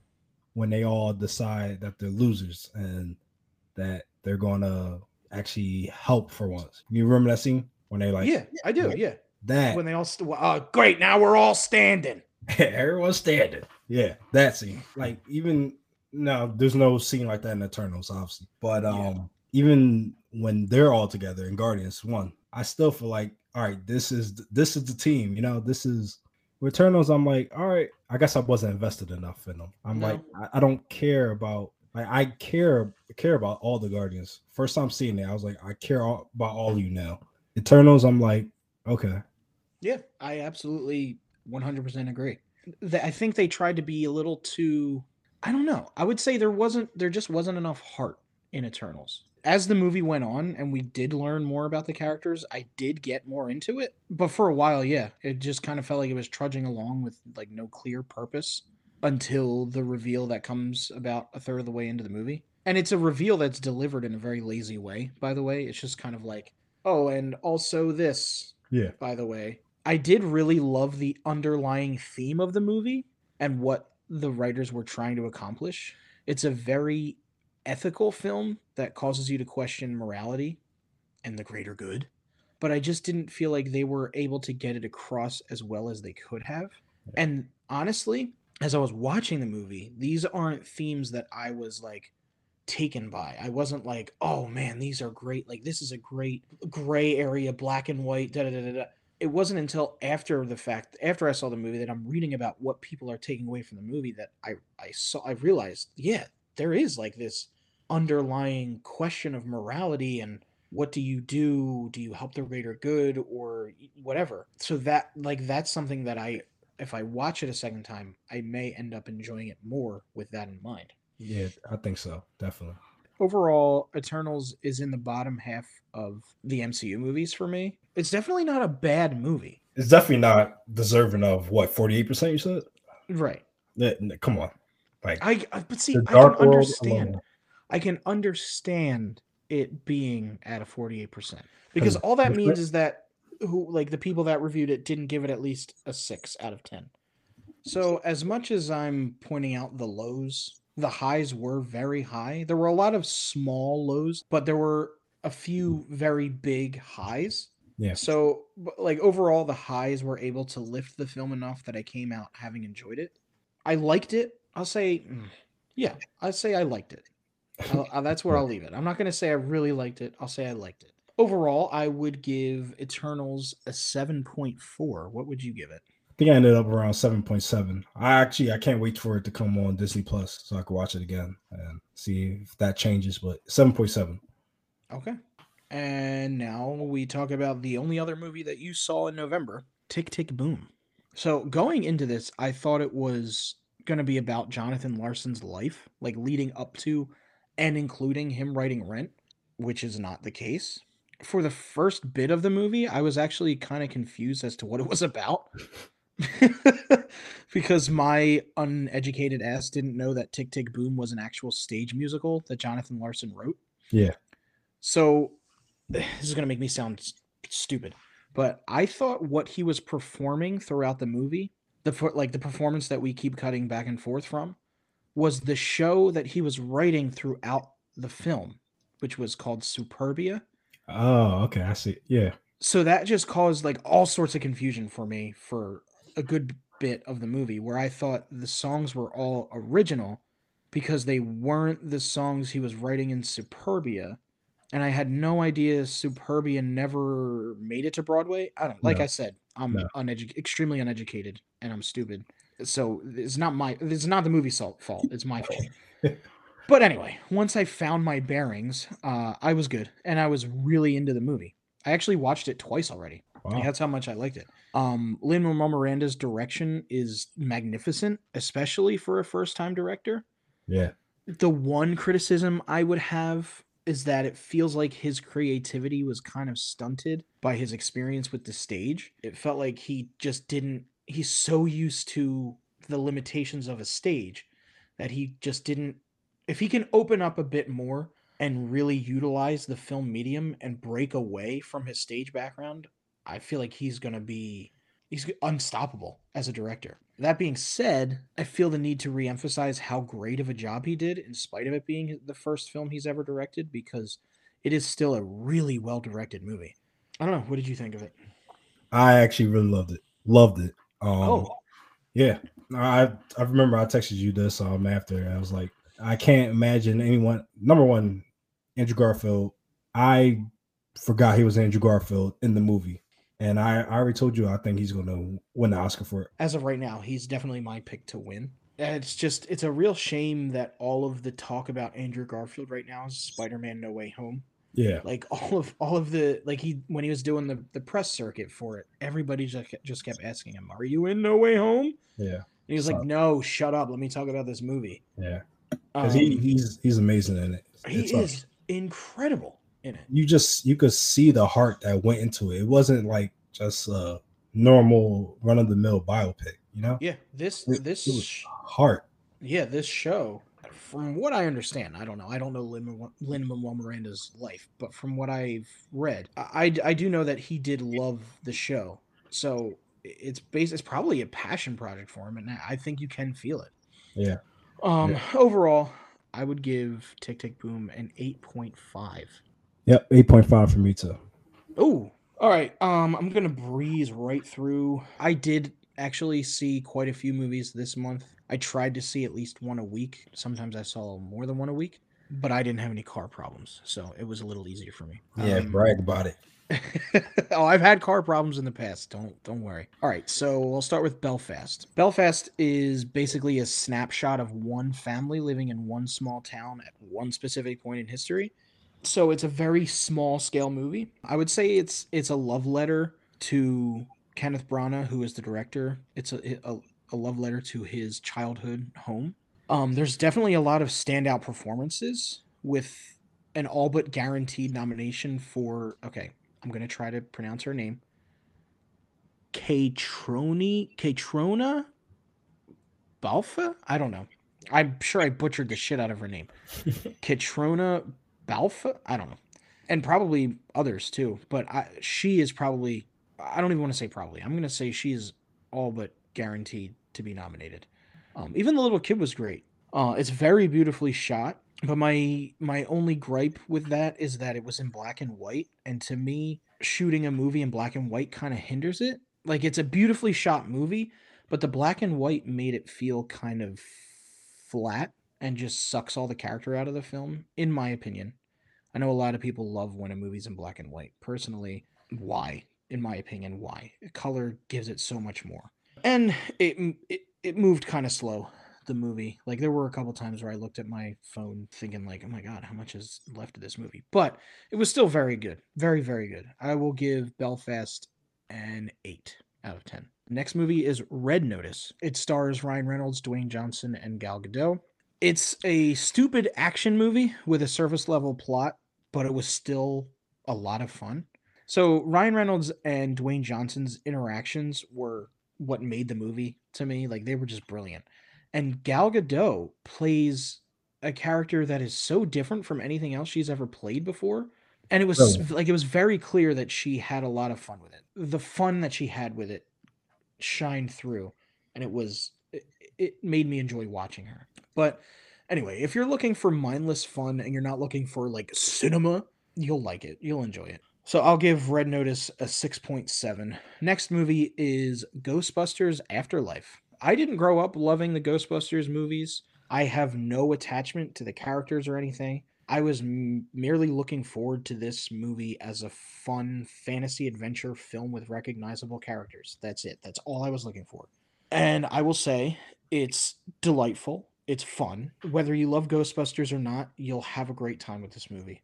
Speaker 3: when they all decide that they're losers and that they're gonna actually help for once. You remember that scene when they like
Speaker 2: yeah, I do. Yeah.
Speaker 3: that
Speaker 2: When they all st- uh, great, now we're all standing.
Speaker 3: everyone's standing. Yeah, that scene. Like even no, there's no scene like that in Eternals, obviously. But um,
Speaker 2: Yeah.
Speaker 3: even when they're all together in Guardians one, I still feel like all right, this is this is the team. You know, this is with Eternals. I'm like, all right, I guess I wasn't invested enough in them. I'm
Speaker 2: No.
Speaker 3: like, I, I don't care about. Like I care care about all the Guardians. First time seeing it, I was like, I care all, about all of you now. Eternals, I'm like, okay,
Speaker 2: Yeah, I absolutely 100% agree. I think they tried to be a little too I don't know. I would say there wasn't there just wasn't enough heart in Eternals. As the movie went on and we did learn more about the characters, I did get more into it. But for a while, yeah, it just kind of felt like it was trudging along with like no clear purpose until the reveal that comes about a third of the way into the movie. And it's a reveal that's delivered in a very lazy way, by the way. It's just kind of like, oh, and also this,
Speaker 3: yeah,
Speaker 2: by the way. I did really love the underlying theme of the movie and what the writers were trying to accomplish. It's a very ethical film that causes you to question morality and the greater good. But I just didn't feel like they were able to get it across as well as they could have. And honestly, as I was watching the movie, these aren't themes that I was like taken by. I wasn't like, oh man, these are great. Like this is a great gray area, black and white. Da da da da. It wasn't until after the fact, after I saw the movie, that I'm reading about what people are taking away from the movie that I I saw. I realized, yeah, there is like this underlying question of morality and what do you do? Do you help the greater good or whatever? So that like that's something that I if I watch it a second time, I may end up enjoying it more with that in mind
Speaker 3: yeah, I think so, definitely.
Speaker 2: overall eternals is in the bottom half of the mcu movies for me it's definitely not a bad movie
Speaker 3: It's definitely not deserving of what 48% you said.
Speaker 2: right
Speaker 3: Yeah, come on, like
Speaker 2: i, I but see i can understand
Speaker 3: alone.
Speaker 2: i can understand it being at a 48% because all that means is that who like the people that reviewed it didn't give it at least a 6 out of 10 so as much as i'm pointing out the lows the highs were very high there were a lot of small lows but there were a few very big highs
Speaker 3: Yeah.
Speaker 2: So, like overall, the highs were able to lift the film enough that I came out having enjoyed it. I liked it. I'll say, yeah, I'll say I liked it. I'll, uh, that's where I'll leave it. I'm not gonna say I really liked it. I'll say I liked it. Overall, I would give Eternals a seven point four. What would you give it?
Speaker 3: I think I ended up around 7.7. I actually I can't wait for it to come on Disney Plus so I can watch it again and see if that changes. But 7.7.
Speaker 2: Okay. And now we talk about the only other movie that you saw in November, Tick Tick Boom. So going into this, I thought it was going to be about Jonathan Larson's life, like leading up to and including him writing Rent, which is not the case. For the first bit of the movie, I was actually kind of confused as to what it was about. because my uneducated ass didn't know that Tick Tick Boom was an actual stage musical that Jonathan Larson wrote.
Speaker 3: Yeah.
Speaker 2: So this is going to make me sound stupid, but I thought what he was performing throughout the movie, the like the performance that we keep cutting back and forth from, was the show that he was writing throughout the film, which was called Superbia.
Speaker 3: Oh, okay. I see. Yeah.
Speaker 2: So that just caused like all sorts of confusion for me for a good bit of the movie where I thought the songs were all original because they weren't the songs he was writing in Superbia. And I had no idea Superbia never made it to Broadway. I don't like
Speaker 3: No.
Speaker 2: I said, I'm
Speaker 3: No.
Speaker 2: unedu- extremely uneducated and I'm stupid. So it's not my it's not the movie's fault. It's my fault. but anyway, once I found my bearings, uh, I was good and I was really into the movie. I actually watched it twice already.
Speaker 3: Wow.
Speaker 2: That's how much I liked it. Um, Lin Manuel Miranda's direction is magnificent, especially for a first-time director.
Speaker 3: Yeah.
Speaker 2: The one criticism I would have is that it feels like his creativity was kind of stunted by his experience with the stage. It felt like he just didn't. He's so used to the limitations of a stage that he just didn't. If he can open up a bit more and really utilize the film medium and break away from his stage background, I feel like he's going to be he's unstoppable as a director. That being said, I feel the need to reemphasize how great of a job he did in spite of it being the first film he's ever directed because it is still a really well directed movie. I don't know, what did you think of it?
Speaker 3: I actually really loved it. Loved it. Um,
Speaker 2: Oh,
Speaker 3: yeah. I I remember I texted you this um after. I was like, I can't imagine anyone. Number one, Andrew Garfield. I forgot he was Andrew Garfield in the movie, and I, I already told you I think he's going to win the Oscar for it.
Speaker 2: as of right now, he's definitely my pick to win. It's just it's a real shame that all of the talk about Andrew Garfield right now is Spider-Man No Way Home.
Speaker 3: Yeah,
Speaker 2: Like all of all of the like he when he was doing the the press circuit for it, everybody just kept- just kept asking him, "Are you in No Way Home?"
Speaker 3: yeah,
Speaker 2: And he was like, "No, shut up. Let me talk about this movie."
Speaker 3: yeah. He,
Speaker 2: Um,
Speaker 3: he's he's amazing in it.
Speaker 2: he
Speaker 3: It's, uh,
Speaker 2: is incredible in it.
Speaker 3: you just you could see the heart that went into it. It wasn't like just a normal run of the mill biopic. You know,
Speaker 2: Yeah, this
Speaker 3: It-
Speaker 2: this
Speaker 3: it heart.
Speaker 2: yeah this show from what i understand i don't know i don't know lin manuel miranda's life but from what i've read I, I do know that he did love the show so it's based it's probably a passion project for him and i think you can feel it
Speaker 3: Yeah.
Speaker 2: um
Speaker 3: Yeah.
Speaker 2: overall i would give tick tick boom an 8.5
Speaker 3: Yep, eight point five for me too.
Speaker 2: Oh, all right. Um, I'm gonna breeze right through. I did actually see quite a few movies this month. I tried to see at least one a week. Sometimes I saw more than one a week, but I didn't have any car problems, so it was a little easier for me.
Speaker 3: Yeah,
Speaker 2: Um,
Speaker 3: brag about it.
Speaker 2: oh, I've had car problems in the past. Don't don't worry. All right, so I'll start with Belfast. Belfast is basically a snapshot of one family living in one small town at one specific point in history. So it's a very small scale movie. I would say it's it's a love letter to Kenneth Branagh, who is the director. It's a a, a love letter to his childhood home. Um, there's definitely a lot of standout performances with an all but guaranteed nomination for okay I'm gonna try to pronounce her name. Katroni Katrona Balfa? I don't know. I'm sure I butchered the shit out of her name. Katrona Balfa? I don't know. And probably others too. But I, she is probably I don't even want to say probably. I'm gonna say she is all but guaranteed to be nominated. Um, even the little kid was great. Uh, it's very beautifully shot. But my my only gripe with that is that it was in black and white, and to me, shooting a movie in black and white kind of hinders it. Like it's a beautifully shot movie, but the black and white made it feel kind of flat and just sucks all the character out of the film, in my opinion. I know a lot of people love when a movie's in black and white. Personally, why? In my opinion, why? Color gives it so much more. And it it, it moved kind of slow the movie. Like there were a couple times where I looked at my phone thinking like, "Oh my god, how much is left of this movie?" But it was still very good. Very very good. I will give Belfast an 8 out of 10. Next movie is Red Notice. It stars Ryan Reynolds, Dwayne Johnson, and Gal Gadot. It's a stupid action movie with a surface level plot, but it was still a lot of fun. So Ryan Reynolds and Dwayne Johnson's interactions were what made the movie to me. Like they were just brilliant. And Gal Gadot plays a character that is so different from anything else she's ever played before. And it was like it was very clear that she had a lot of fun with it. The fun that she had with it shined through, and it was it, made me enjoy watching her. But anyway, if you're looking for mindless fun and you're not looking for like cinema, you'll like it. You'll enjoy it. So I'll give Red Notice a 6.7. Next movie is Ghostbusters Afterlife. I didn't grow up loving the Ghostbusters movies. I have no attachment to the characters or anything. I was m- merely looking forward to this movie as a fun fantasy adventure film with recognizable characters. That's it. That's all I was looking for. And I will say it's delightful. It's fun. Whether you love Ghostbusters or not, you'll have a great time with this movie.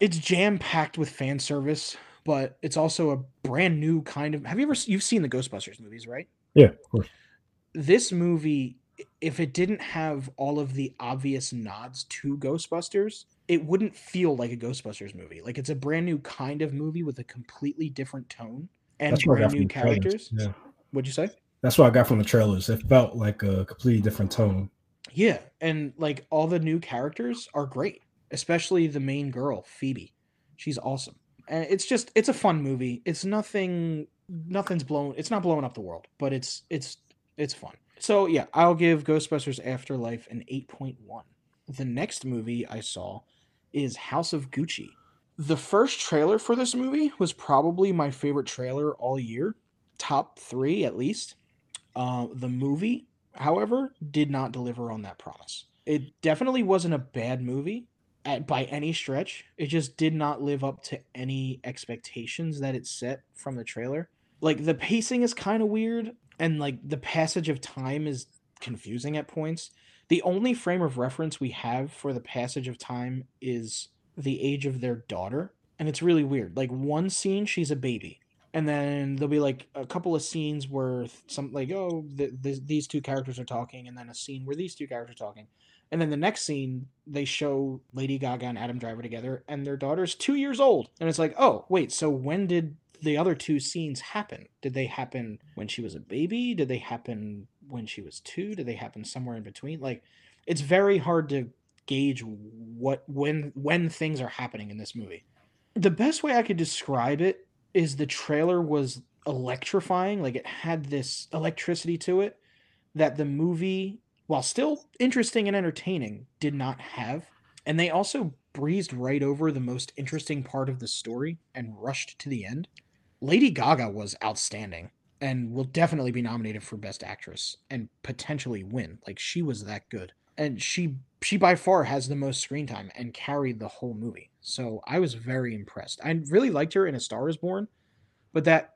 Speaker 2: It's jam packed with fan service, but it's also a brand new kind of. Have you ever you've seen the Ghostbusters movies, right?
Speaker 3: Yeah, of course.
Speaker 2: This movie, if it didn't have all of the obvious nods to Ghostbusters, it wouldn't feel like a Ghostbusters movie. Like it's a brand new kind of movie with a completely different tone and
Speaker 3: That's what I got
Speaker 2: brand new characters.
Speaker 3: Yeah,
Speaker 2: What'd you say?
Speaker 3: That's what I got from the trailers. It felt like a completely different tone.
Speaker 2: Yeah, and like all the new characters are great. especially the main girl, Phoebe. She's awesome. And it's just it's a fun movie. It's nothing nothing's blown it's not blowing up the world, but it's it's it's fun. So yeah, I'll give Ghostbusters Afterlife an 8.1. The next movie I saw is House of Gucci. The first trailer for this movie was probably my favorite trailer all year, top three at least. Uh, the movie, however, did not deliver on that promise. It definitely wasn't a bad movie at, by any stretch. It just did not live up to any expectations that it set from the trailer. Like the pacing is kind of weird, and like the passage of time is confusing at points. The only frame of reference we have for the passage of time is the age of their daughter, and it's really weird. Like one scene, she's a baby, and then there'll be like a couple of scenes where some like oh th- th- these two characters are talking, and then a scene where these two characters are talking, and then the next scene they show Lady Gaga and Adam Driver together, and their daughter's two years old, and it's like oh wait, so when did the other two scenes happen? Did they happen when she was a baby? Did they happen when she was two? Did they happen somewhere in between? Like, it's very hard to gauge what when when things are happening in this movie. The best way I could describe it is the trailer was electrifying, like it had this electricity to it that the movie, while still interesting and entertaining, did not have. And they also breezed right over the most interesting part of the story and rushed to the end. Lady Gaga was outstanding and will definitely be nominated for best actress and potentially win. Like she was that good. And she she by far has the most screen time and carried the whole movie. So I was very impressed. I really liked her in A Star Is Born, but that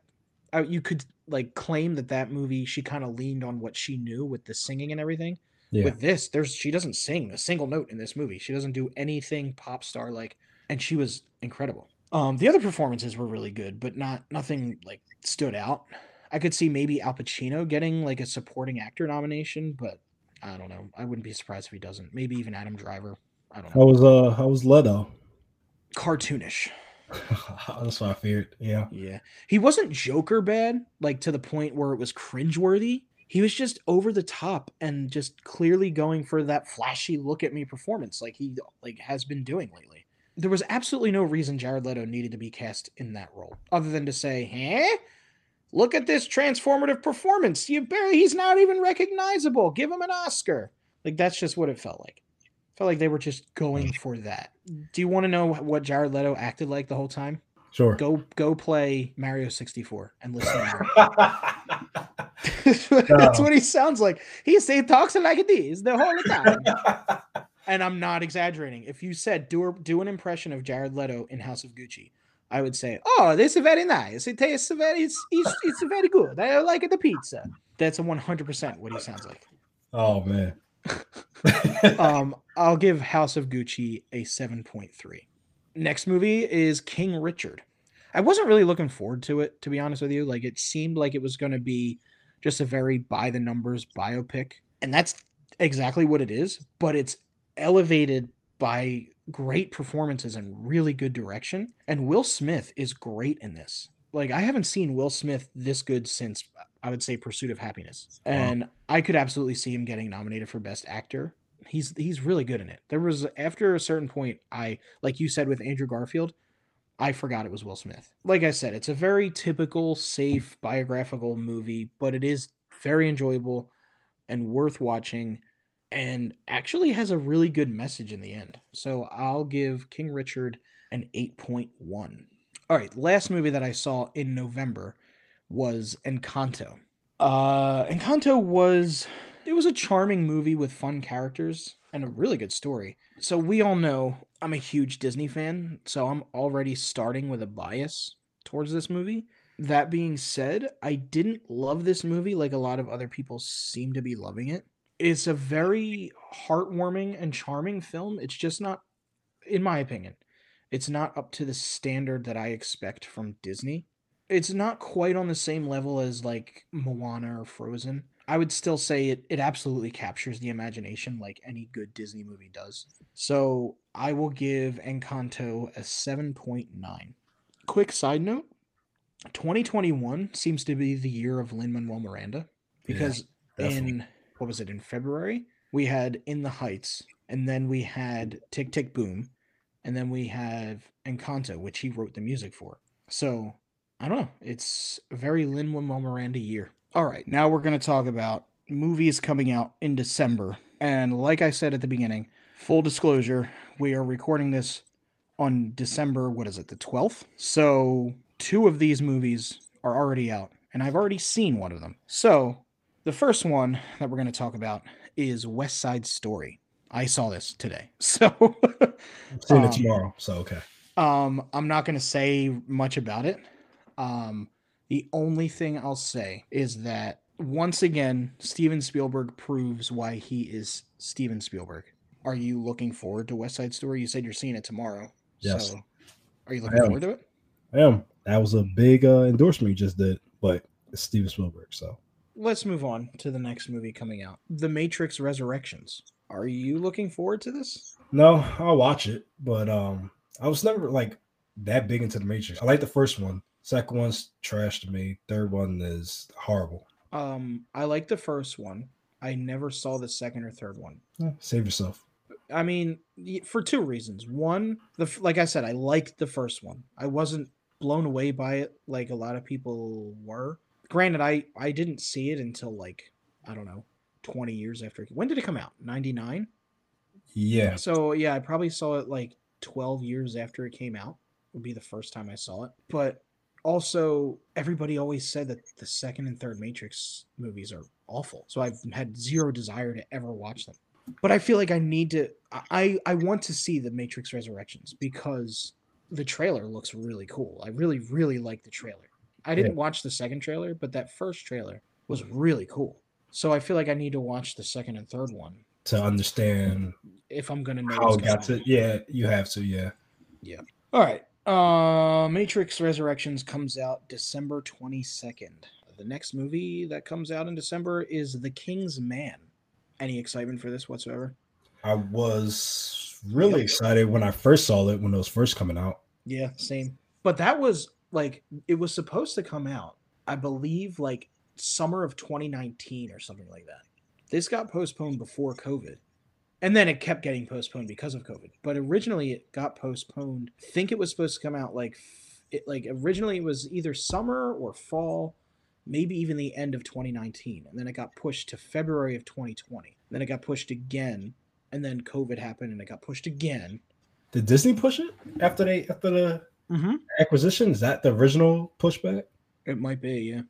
Speaker 2: uh, you could like claim that that movie she kind of leaned on what she knew with the singing and everything.
Speaker 3: Yeah.
Speaker 2: With this, there's she doesn't sing a single note in this movie. She doesn't do anything pop star like, and she was incredible. Um, the other performances were really good, but not nothing like stood out. I could see maybe Al Pacino getting like a supporting actor nomination, but I don't know. I wouldn't be surprised if he doesn't. Maybe even Adam Driver. I don't know.
Speaker 3: How was uh how was Leto?
Speaker 2: Cartoonish.
Speaker 3: That's what I feared. Yeah.
Speaker 2: Yeah. He wasn't Joker bad, like to the point where it was cringeworthy. He was just over the top and just clearly going for that flashy look at me performance like he like has been doing lately. There was absolutely no reason Jared Leto needed to be cast in that role other than to say, "Huh? Look at this transformative performance. You barely he's not even recognizable. Give him an Oscar." Like that's just what it felt like. Felt like they were just going for that. Do you want to know what Jared Leto acted like the whole time?
Speaker 3: Sure.
Speaker 2: Go go play Mario 64 and listen. to him. That's
Speaker 3: No.
Speaker 2: what he sounds like. He say talks like this the whole time. and I'm not exaggerating. If you said do do an impression of Jared Leto in House of Gucci, I would say, "Oh, this is very nice. It tastes very it's it's, it's very good. I like the pizza." That's a 100% what he sounds like.
Speaker 3: oh man.
Speaker 2: um, I'll give House of Gucci a 7.3. Next movie is King Richard. I wasn't really looking forward to it, to be honest with you. Like, it seemed like it was going to be just a very by the numbers biopic. And that's exactly what it is, but it's elevated by great performances and really good direction. And Will Smith is great in this. Like, I haven't seen Will Smith this good since I would say Pursuit of Happiness.
Speaker 3: Wow.
Speaker 2: And I could absolutely see him getting nominated for Best Actor. He's he's really good in it. There was after a certain point, I like you said with Andrew Garfield, I forgot it was Will Smith. Like I said, it's a very typical, safe biographical movie, but it is very enjoyable and worth watching and actually has a really good message in the end. So I'll give King Richard an 8.1. All right, last movie that I saw in November was Encanto. Uh Encanto was it was a charming movie with fun characters and a really good story. So we all know I'm a huge Disney fan, so I'm already starting with a bias towards this movie. That being said, I didn't love this movie like a lot of other people seem to be loving it. It's a very heartwarming and charming film. It's just not in my opinion, it's not up to the standard that I expect from Disney. It's not quite on the same level as like Moana or Frozen. I would still say it it absolutely captures the imagination like any good Disney movie does. So I will give Encanto a 7.9. Quick side note 2021 seems to be the year of Lin Manuel Miranda because
Speaker 3: definitely.
Speaker 2: in what was it in February we had In the Heights and then we had Tick Tick Boom and then we have Encanto, which he wrote the music for. So I don't know. It's a very Lin Manuel Miranda year. All right, now we're gonna talk about movies coming out in December. And like I said at the beginning, full disclosure, we are recording this on December, what is it, the 12th? So two of these movies are already out, and I've already seen one of them. So the first one that we're going to talk about is West Side Story. I saw this today. So
Speaker 3: I'm seeing
Speaker 2: Um,
Speaker 3: it tomorrow. So okay.
Speaker 2: um, I'm not going to say much about it. Um, the only thing I'll say is that once again, Steven Spielberg proves why he is Steven Spielberg. Are you looking forward to West Side Story? You said you're seeing it tomorrow.
Speaker 3: Yes.
Speaker 2: So are you looking forward to it?
Speaker 3: I am. That was a big uh, endorsement you just did, but it's Steven Spielberg. So
Speaker 2: Let's move on to the next movie coming out The Matrix Resurrections. Are you looking forward to this?
Speaker 3: no, I'll watch it, but um, I was never like that big into the Matrix. I like the first one. Second one's trash to me. Third one is horrible.
Speaker 2: Um, I like the first one. I never saw the second or third one.
Speaker 3: Eh, save yourself.
Speaker 2: I mean, for two reasons. One, the like I said, I liked the first one. I wasn't blown away by it like a lot of people were. Granted, I I didn't see it until like I don't know, twenty years after. When did it come out? Ninety nine.
Speaker 3: Yeah,
Speaker 2: So yeah, I probably saw it like twelve years after it came out. Would be the first time I saw it. But also, everybody always said that the second and third Matrix movies are awful. So I've had zero desire to ever watch them. But I feel like I need to. I I want to see the Matrix Resurrections because the trailer looks really cool. I really really like the trailer. I didn't watch the second trailer, but that first trailer was really cool. So I feel like I need to watch the second and third one
Speaker 3: to understand
Speaker 2: if I'm gonna know
Speaker 3: how it got to. Yeah, you have to. Yeah. Yeah.
Speaker 2: All right. Uh Matrix Resurrections comes out December 22nd. The next movie that comes out in December is The King's Man. Any excitement for this whatsoever?
Speaker 3: I was really excited when I first saw it when it was first coming out.
Speaker 2: Yeah, same. But that was like it was supposed to come out, I believe like summer of 2019 or something like that. This got postponed before COVID. And then it kept getting postponed because of COVID. But originally it got postponed. I think it was supposed to come out like it like originally it was either summer or fall, maybe even the end of 2019. And then it got pushed to February of 2020. Then it got pushed again, and then COVID happened and it got pushed again.
Speaker 3: Did Disney push it after they after the
Speaker 2: Mm-hmm.
Speaker 3: acquisition? Is that the original pushback?
Speaker 2: It might be, yeah.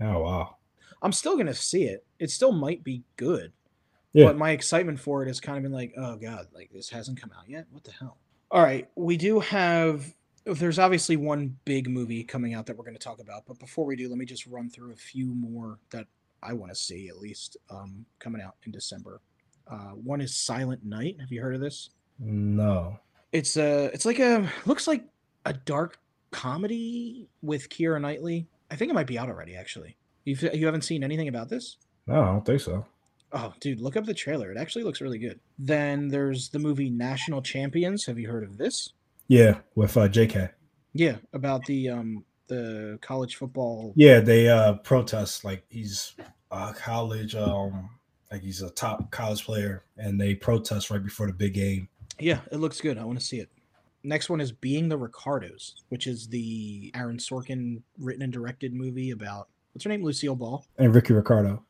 Speaker 3: Oh wow.
Speaker 2: I'm still gonna see it. It still might be good.
Speaker 3: Yeah.
Speaker 2: But my excitement for it has kind of been like, oh god, like this hasn't come out yet. What the hell? All right, we do have. There's obviously one big movie coming out that we're going to talk about, but before we do, let me just run through a few more that I want to see at least um, coming out in December. Uh, one is Silent Night. Have you heard of this?
Speaker 3: No.
Speaker 2: It's a. It's like a. Looks like a dark comedy with Keira Knightley. I think it might be out already. Actually, you you haven't seen anything about this?
Speaker 3: No, I don't think so.
Speaker 2: Oh, dude, look up the trailer. It actually looks really good. Then there's the movie National Champions. Have you heard of this?
Speaker 3: Yeah, with uh, JK.
Speaker 2: Yeah, about the um the college football.
Speaker 3: Yeah, they uh protest like he's a college um like he's a top college player and they protest right before the big game.
Speaker 2: Yeah, it looks good. I want to see it. Next one is Being the Ricardos, which is the Aaron Sorkin written and directed movie about what's her name, Lucille Ball.
Speaker 3: And Ricky Ricardo.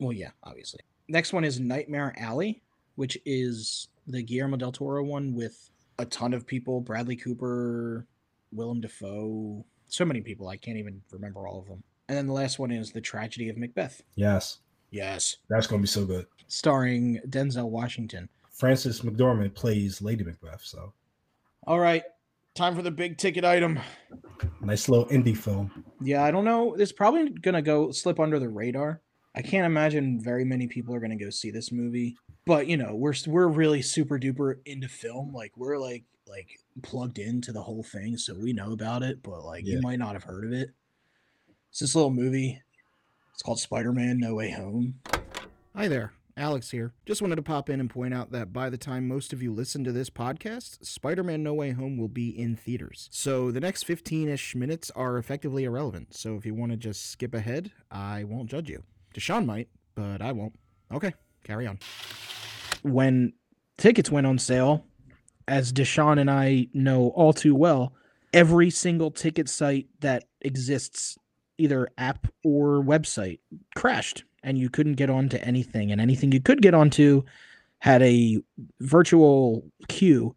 Speaker 2: Well, yeah, obviously. Next one is Nightmare Alley, which is the Guillermo del Toro one with a ton of people: Bradley Cooper, Willem Dafoe, so many people I can't even remember all of them. And then the last one is The Tragedy of Macbeth.
Speaker 3: Yes.
Speaker 2: Yes,
Speaker 3: That's gonna be so good.
Speaker 2: starring Denzel Washington.
Speaker 3: Frances McDormand plays Lady Macbeth, so
Speaker 2: All right, time for the big ticket item.
Speaker 3: nice little indie film.
Speaker 2: Yeah, I don't know. It's probably gonna go slip under the radar. I can't imagine very many people are gonna go see this movie. But you know, we're we're really super duper into film. Like we're like like plugged into the whole thing, so we know about it. But like you might not have heard of it. It's this little movie. It's called Spider-Man: No Way Home.
Speaker 4: Hi there, Alex here. Just wanted to pop in and point out that by the time most of you listen to this podcast, Spider Man No Way Home will be in theaters. So the next 15 ish minutes are effectively irrelevant. So if you want to just skip ahead, I won't judge you. Deshaun might, but I won't. Okay, carry on.
Speaker 2: When tickets went on sale, as Deshaun and I know all too well, every single ticket site that exists, either app or website, crashed and you couldn't get onto anything. And anything you could get onto had a virtual queue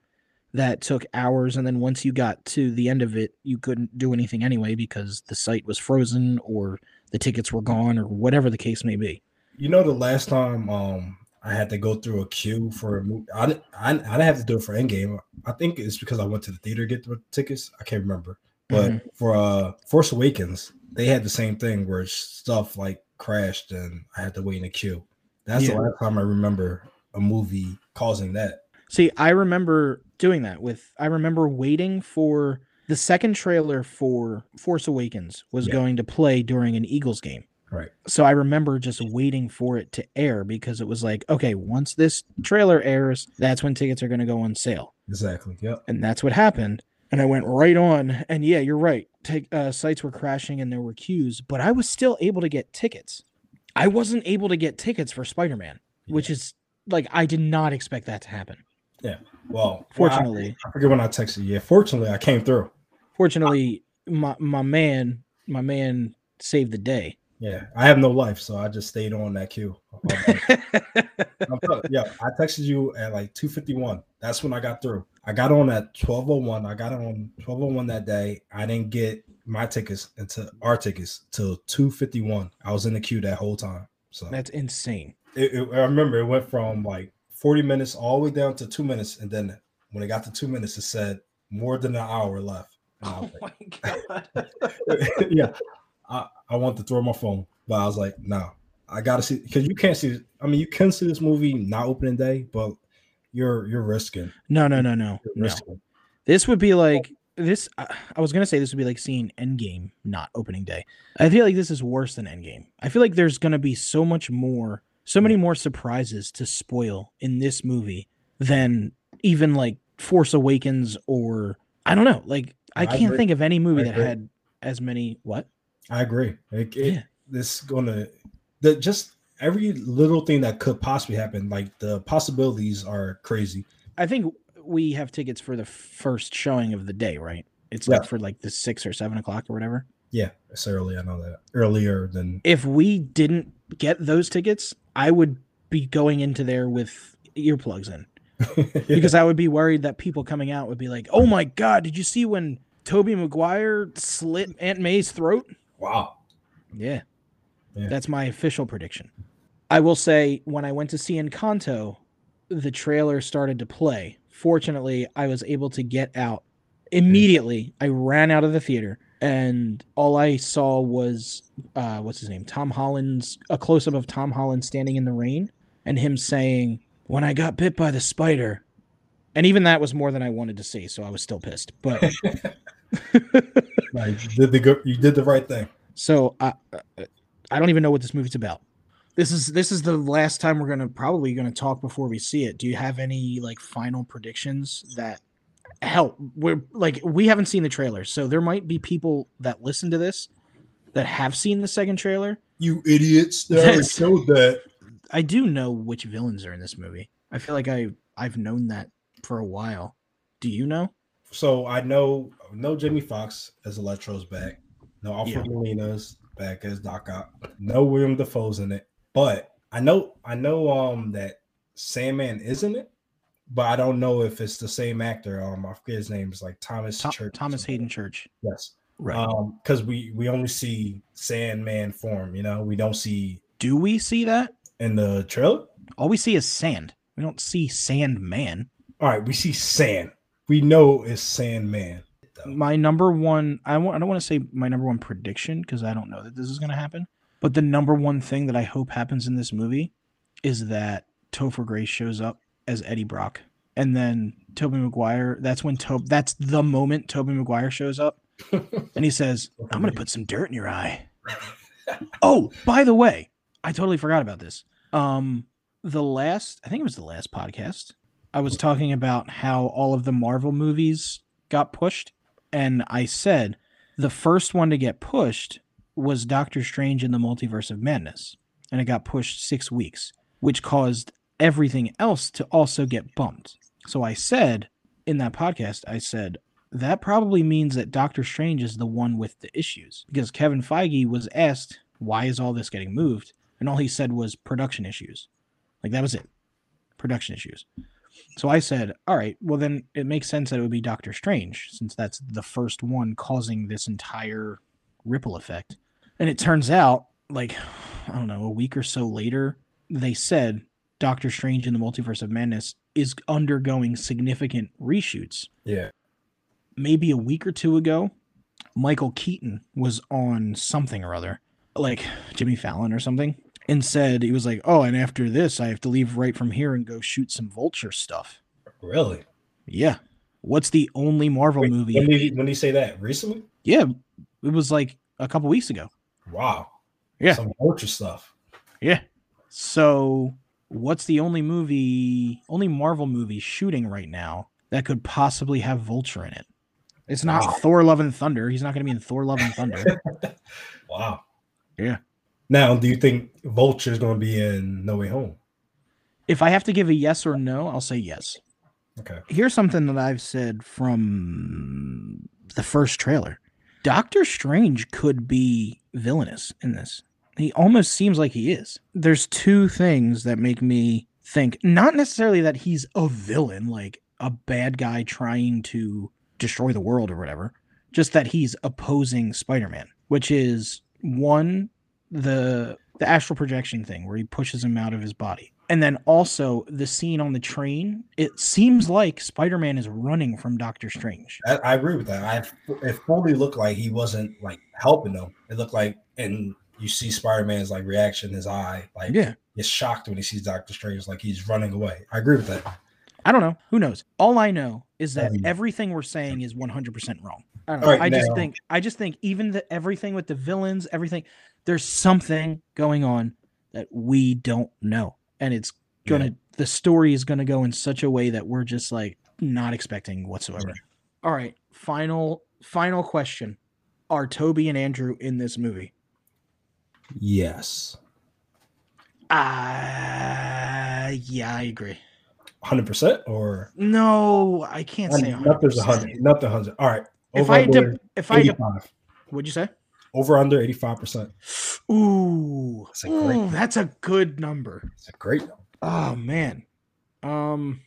Speaker 2: that took hours. And then once you got to the end of it, you couldn't do anything anyway because the site was frozen or the tickets were gone or whatever the case may be.
Speaker 3: You know, the last time um I had to go through a queue for a movie, I, didn't- I, I didn't have to do it for Endgame. I think it's because I went to the theater to get the tickets. I can't remember. But
Speaker 2: Mhm.
Speaker 3: for uh Force Awakens, they had the same thing where stuff like crashed and I had to wait in a queue. That's
Speaker 2: Yeah.
Speaker 3: the last time I remember a movie causing that.
Speaker 2: See, I remember doing that with I remember waiting for the second trailer for Force Awakens was
Speaker 3: Yeah.
Speaker 2: going to play during an Eagles game.
Speaker 3: Right.
Speaker 2: So I remember just waiting for it to air because it was like, okay, once this trailer airs, that's when tickets are going to go on sale.
Speaker 3: Exactly. Yep.
Speaker 2: And that's what happened. And I went right on and yeah, you're right. Take uh, sites were crashing and there were queues, but I was still able to get tickets. I wasn't able to get tickets for Spider-Man, which is like I did not expect that to happen. Yeah.
Speaker 3: Well,
Speaker 2: Fortunately.
Speaker 3: I, I forget when I texted you. Yeah, fortunately, I came through.
Speaker 2: fortunately my my man my man saved the day
Speaker 3: Yeah, I have no life, so I just stayed on that queue. Um, yeah, I texted you at like 251. That's when I got through. I got on at 1201. I got on 1201 that day. I didn't get my tickets until our tickets till 251. I was in the queue that whole time. So
Speaker 2: that's insane
Speaker 3: it, it- I remember it went from like 40 minutes all the way down to two minutes. And then when it got to two minutes, it said more than an hour left. Was oh
Speaker 2: my god
Speaker 3: yeah, I, I want to throw my phone, but I was like, no, I gotta see because you can't see. I mean, you can see this movie not opening day, but you're you're risking.
Speaker 2: no no no no no this would be like this I I was gonna say this would be like seeing endgame not opening day i feel like this is worse than endgame i feel like there's gonna be so much more so many more surprises to spoil in this movie than even like force awakens or i don't know like i
Speaker 3: I
Speaker 2: can't
Speaker 3: agree.
Speaker 2: think of any movie
Speaker 3: I
Speaker 2: that had as many what
Speaker 3: I agree. Like, it,
Speaker 2: Yeah.
Speaker 3: This gonna the just every little thing that could possibly happen. Like the possibilities are crazy.
Speaker 2: I think we have tickets for the first showing of the day, right? It's
Speaker 3: Yeah.
Speaker 2: like for like the six or seven o'clock or whatever.
Speaker 3: Yeah, it's early. I know that earlier than
Speaker 2: If we didn't get those tickets, I would be going into there with earplugs in because I would be worried that people coming out would be like, "Oh my god, did you see when Tobey Maguire slit Aunt May's throat?"
Speaker 3: Wow.
Speaker 2: Yeah.
Speaker 3: Yeah.
Speaker 2: That's my official prediction. I will say when I went to see Encanto, the trailer started to play. Fortunately, I was able to get out immediately. I ran out of the theater and all I saw was uh what's his name? Tom Holland's a close up of Tom Holland standing in the rain and him saying, "When I got bit by the spider." And even that was more than I wanted to see, so I was still pissed. But
Speaker 3: Like, you did the good. You did the right thing.
Speaker 2: So I I- don't even know what this movie's about. This is this is the last time we're gonna probably gonna talk before we see it. Do you have any like final predictions that hell we're like we haven't seen the trailer, so there might be people that listen to this that have seen the second trailer.
Speaker 3: You idiots! They already showed that.
Speaker 2: I do know which villains are in this movie. I feel like I I've known that for a while. Do you know?
Speaker 3: So I know no Jimmy Foxx as Electro's back. No Alfred
Speaker 2: Yeah.
Speaker 3: Molina's back as Doc Ock. No William Dafoe's in it. But I know I know um that Sandman isn't it, but I don't know if it's the same actor. Um I forget his name. It's like Thomas
Speaker 2: Tho-
Speaker 3: Church.
Speaker 2: Thomas Haden Church.
Speaker 3: Yes.
Speaker 2: Right.
Speaker 3: Um, because we we only see Sandman form, you know, we don't see
Speaker 2: do we see that?
Speaker 3: in the trailer.
Speaker 2: All we see is sand. We don't see Sandman.
Speaker 3: All right, we see Sand. We know it's Sandman.
Speaker 2: My number one I don't want to say my number one prediction because I don't know that this is going to happen. But the number one thing that I hope happens in this movie is that Topher Grace shows up as Eddie Brock. And then Tobey Maguire, that's when Toby that's the moment Tobey Maguire shows up and he says, I'm gonna put some dirt in your eye. oh, by the way, I totally forgot about this. Um the last I think it was the last podcast. I was talking about how all of the Marvel movies got pushed and I said the first one to get pushed was Doctor Strange in the Multiverse of Madness, and it got pushed six weeks, which caused everything else to also get bumped. So I said in that podcast, I said that probably means that Doctor Strange is the one with the issues because Kevin Feige was asked, why is all this getting moved? And all he said was production issues. Like that was it. Production issues. So I said, all right, well, then it makes sense that it would be Doctor Strange since that's the first one causing this entire ripple effect. And it turns out, like, I don't know, a week or so later, they said Doctor Strange in the Multiverse of Madness is undergoing significant reshoots.
Speaker 3: Yeah.
Speaker 2: Maybe a week or two ago, Michael Keaton was on something or other, like Jimmy Fallon or something, and said he was like, "Oh, and after this, I have to leave right from here and go shoot some Vulture stuff."
Speaker 3: Really?
Speaker 2: Yeah. What's the only Marvel
Speaker 3: Wait,
Speaker 2: movie?
Speaker 3: When did, he, when did he say that? Recently?
Speaker 2: yeah, it was like a couple weeks ago.
Speaker 3: Wow.
Speaker 2: Yeah.
Speaker 3: Some vulture stuff.
Speaker 2: Yeah. So, what's the only movie, only Marvel movie shooting right now that could possibly have Vulture in it? It's not
Speaker 3: Wow.
Speaker 2: Thor: Love and Thunder. He's not going to be in Thor: Love and Thunder.
Speaker 3: Wow.
Speaker 2: Yeah.
Speaker 3: Now, do you think Vulture's going to be in No Way Home?
Speaker 2: if I have to give a yes or no, I'll say yes.
Speaker 3: Okay.
Speaker 2: Here's something that I've said from the first trailer. Doctor Strange could be villainous in this. He almost seems like he is. There's two things that make me think not necessarily that he's a villain, like a bad guy trying to destroy the world or whatever, just that he's opposing Spider-Man, which is one the the astral projection thing where he pushes him out of his body. And then also the scene on the train, it seems like Spider-Man is running from Doctor Strange.
Speaker 3: I, I agree with that. I it fully looked like he wasn't like helping them. It looked like, and you see Spider Man's like reaction, his eye, like
Speaker 2: Yeah.
Speaker 3: he's shocked when he sees Doctor Strange, like he's running away. I agree with that.
Speaker 2: I don't know. Who knows? All I know is that
Speaker 3: Um,
Speaker 2: everything we're saying is 100% wrong. I don't know.
Speaker 3: All right,
Speaker 2: I just think I just think even the everything with the villains, everything there's something going on that we don't know. And it's going to the story is going to go in such a way that we're just like not expecting whatsoever. All right, final final question. Are Tobey and Andrew in this movie?
Speaker 3: Yes,
Speaker 2: Uh yeah, I agree.
Speaker 3: hundred percent or
Speaker 2: No, I can't say
Speaker 3: nothing's a
Speaker 2: 100%.
Speaker 3: hundred, nothing hundred. All right,
Speaker 2: If I had to if I had to, what'd you say?
Speaker 3: Over under eighty-five percent.
Speaker 2: Ooh,
Speaker 3: That's a great-
Speaker 2: that's a good number.
Speaker 3: It's a great. number.
Speaker 2: Oh man, um,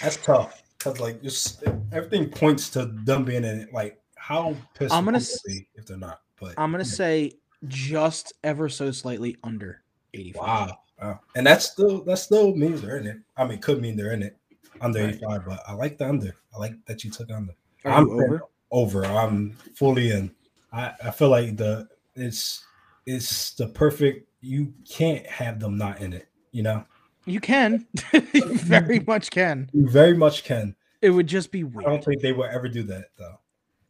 Speaker 3: That's tough because like just everything points to them being in it. Like how pissed
Speaker 2: I'm gonna
Speaker 3: would they
Speaker 2: s-
Speaker 3: be if they're not. But
Speaker 2: I'm gonna say just ever so slightly under 85.
Speaker 3: Wow. wow. And that's still that still means they're in it. I mean, could mean they're in it under
Speaker 2: Right.
Speaker 3: 85, but I like the under. I like that you took under.
Speaker 2: Are
Speaker 3: I'm
Speaker 2: over?
Speaker 3: Over. I'm fully in. I, I feel like the it's it's the perfect you can't have them not in it, you know?
Speaker 2: You can, you very much can.
Speaker 3: You very much can.
Speaker 2: It would just be
Speaker 3: I don't think they will ever do that though.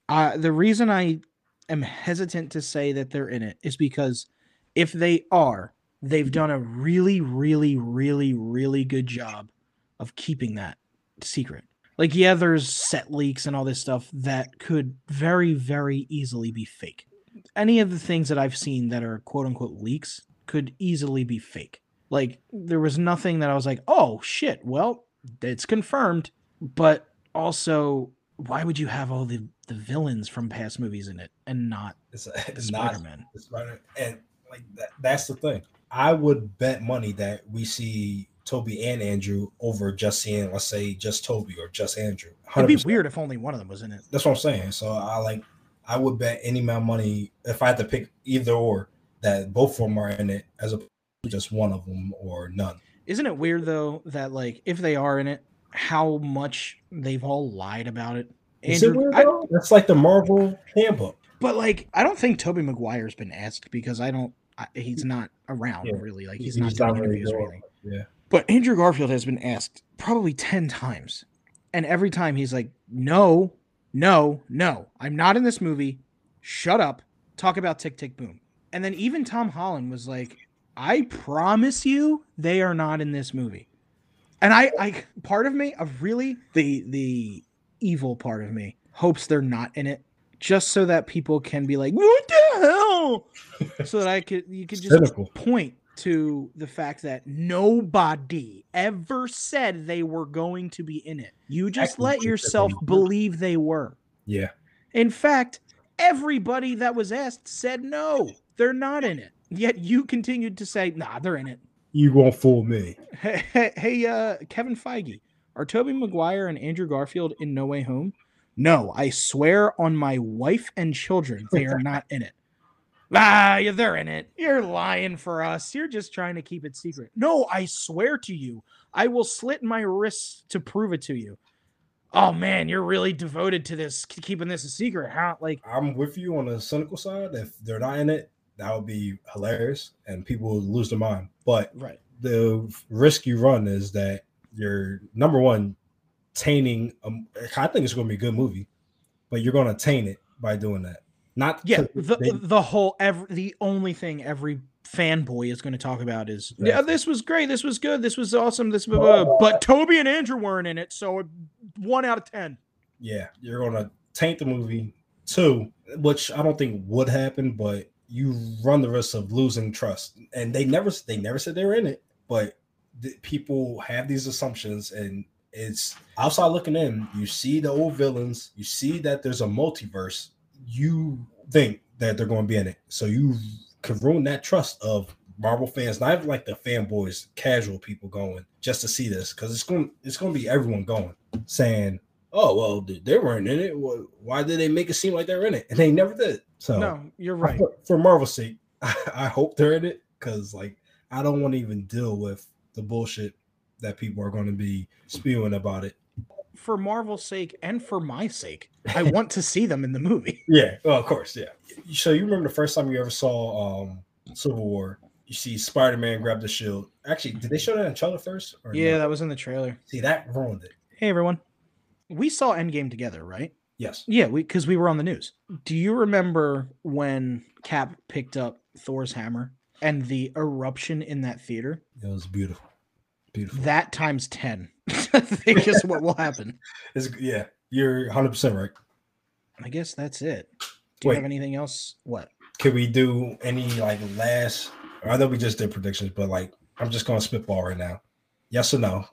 Speaker 2: Uh, the reason I am hesitant to say that they're in it is because if they are, they've done a really, really, really, really good job of keeping that secret. Like, yeah, there's set leaks and all this stuff that could very, very easily be fake. Any of the things that I've seen that are quote unquote leaks could easily be fake. Like, there was nothing that I was like, oh shit, well, it's confirmed. But also, why would you have all the, the villains from past movies in it and not
Speaker 3: It's, it's not
Speaker 2: Spider-Man?
Speaker 3: It's Spider- and like that, that's the thing. I would bet money that we see Tobey and Andrew over just seeing, let's say, just Tobey or just Andrew.
Speaker 2: It'd be weird if only one of them was in it.
Speaker 3: That's what I'm saying. So I like, I would bet any amount of money if I had to pick either or that both of them are in it as opposed to just one of them or none.
Speaker 2: Isn't it weird though that like if they are in it, how much they've all lied about it?
Speaker 3: Is it weird
Speaker 2: I-
Speaker 3: That's like the Marvel handbook.
Speaker 2: but like I don't think Tobey Maguire's been asked because I don't. I, he's not around
Speaker 3: Yeah.
Speaker 2: really. Like he's,
Speaker 3: He's
Speaker 2: not
Speaker 3: not
Speaker 2: doing
Speaker 3: really
Speaker 2: interviews or anything.
Speaker 3: Yeah.
Speaker 2: But Andrew Garfield has been asked probably 10 times. And every time he's like, no, no, no, I'm not in this movie. Shut up. Talk about Tick Tick Boom. And then even Tom Holland was like, I promise you they are not in this movie. And I, I part of me, of really the the evil part of me hopes they're not in it just so that people can be like, what the hell? so that I could you could just
Speaker 3: Cynical.
Speaker 2: point to the fact that nobody ever said they were going to be in it. You just let yourself believe they were.
Speaker 3: Yeah.
Speaker 2: In fact, everybody that was asked said no, they're not in it. Yet you continued to say, nah, they're in it.
Speaker 3: You won't fool me.
Speaker 2: Hey, hey, hey, uh, Kevin Feige, are Tobey Maguire and Andrew Garfield in No Way Home? No, I swear on my wife and children, they are not in it. Ah, yeah, they're in it. You're lying for us. You're just trying to keep it secret. No, I swear to you, I will slit my wrists to prove it to you. Oh man, you're really devoted to this, keeping this a secret, huh? Like,
Speaker 3: I'm with you on the cynical side. If they're not in it, that would be hilarious and people would lose their mind. But
Speaker 2: right.
Speaker 3: the risk you run is that you're number one tainting. Um, I think it's going to be a good movie, but you're going to taint it by doing that. Not
Speaker 2: Yeah, the
Speaker 3: they-
Speaker 2: the whole every the only thing every fanboy is going to talk about is yeah, this was great, this was good, this was awesome, this blah, blah, blah." but Tobey and Andrew weren't in it, so one out of ten.
Speaker 3: yeah, you're going to taint the movie. Two, which I don't think would happen, but you run the risk of losing trust. And they never they never said they were in it, but the, people have these assumptions and it's outside looking in you see the old villains you see that there's a multiverse you think that they're going to be in it so you can ruin that trust of marvel fans not even like the fanboys casual people going just to see this because it's going it's going to be everyone going saying oh well they weren't in it why did they make it seem like they're in it and they never did so
Speaker 2: No, you're right.
Speaker 3: for, for Marvel's sake, I, I hope they're in it because like I don't want to even deal with the bullshit that people are going to be spewing about it.
Speaker 2: For Marvel's sake and for my sake, I want to see them in the movie.
Speaker 3: Yeah, well, of course, yeah. So you remember the first time you ever saw um Civil War? You see Spider Man grab the shield. Actually, did they show that in the trailer first? Or
Speaker 2: Yeah,
Speaker 3: no?
Speaker 2: that was in the trailer.
Speaker 3: See that ruined it.
Speaker 2: Hey everyone, we saw Endgame together, right?
Speaker 3: Yes.
Speaker 2: Yeah, we because we were on the news. Do you remember when Cap picked up Thor's hammer and the eruption in that theater?
Speaker 3: It was beautiful. Beautiful.
Speaker 2: That times ten. I think is what will happen.
Speaker 3: It's, yeah, you're 100 percent right.
Speaker 2: I guess that's it. Do you
Speaker 3: Wait.
Speaker 2: have anything else? What?
Speaker 3: Can we do any like last? I know we just did predictions, but like I'm just going to spitball right now. Yes or no?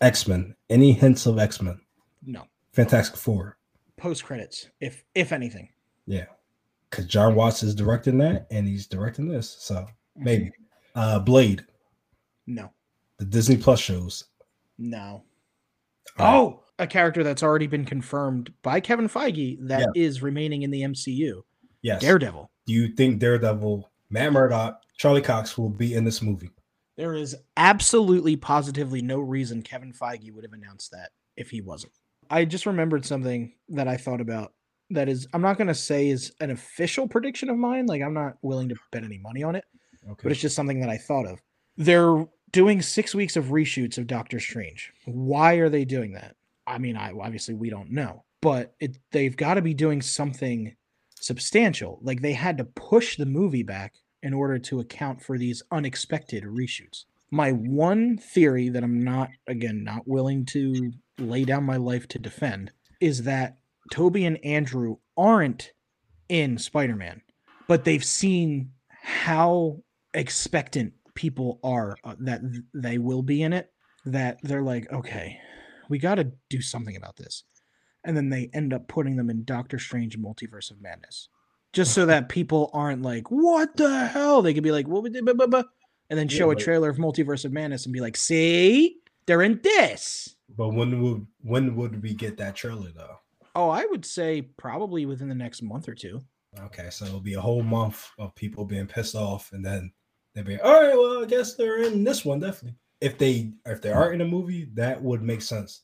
Speaker 3: X Men. Any hints of X Men?
Speaker 2: No.
Speaker 3: Fantastic Four.
Speaker 2: Post credits, if if anything.
Speaker 3: Yeah, because Jon Watts is directing that, and he's directing this, so maybe. Uh, Blade,
Speaker 2: No.
Speaker 3: the Disney Plus shows.
Speaker 2: No. Oh, a character that's already been confirmed by Kevin Feige that is
Speaker 3: Yeah.
Speaker 2: remaining in the MCU.
Speaker 3: yes.
Speaker 2: Daredevil.
Speaker 3: Do you think Daredevil, Matt Murdock, Charlie Cox will be in this movie?
Speaker 2: There is absolutely positively no reason Kevin Feige would have announced that if he wasn't. I just remembered something that I thought about that is I'm not going to say is an official prediction of mine, like I'm not willing to bet any money on it,
Speaker 3: Okay.
Speaker 2: but it's just something that I thought of. They're doing 6 weeks of reshoots of Doctor Strange. Why are they doing that? I mean, I obviously we don't know, but it, they've got to be doing something substantial. Like they had to push the movie back in order to account for these unexpected reshoots. My one theory that I'm not, again, not willing to lay down my life to defend is that Tobey and Andrew aren't in Spider Man, but they've seen how expectant people are uh, that they will be in it, that they're like, okay, we got to do something about this. And then they end up putting them in Doctor Strange Multiverse of Madness just so that people aren't like, "What the hell?" They could be like, "What we did?" blah, blah, blah," and then
Speaker 3: Yeah,
Speaker 2: show a trailer of Multiverse of Madness and be like, "See, they're in this."
Speaker 3: But when would when would we get that trailer though?
Speaker 2: Oh, I would say probably within the next month or two.
Speaker 3: Okay, so it'll be a whole month of people being pissed off, and then they'll be all right. Well, I guess they're in this one definitely. If they if they are in a movie, that would make sense.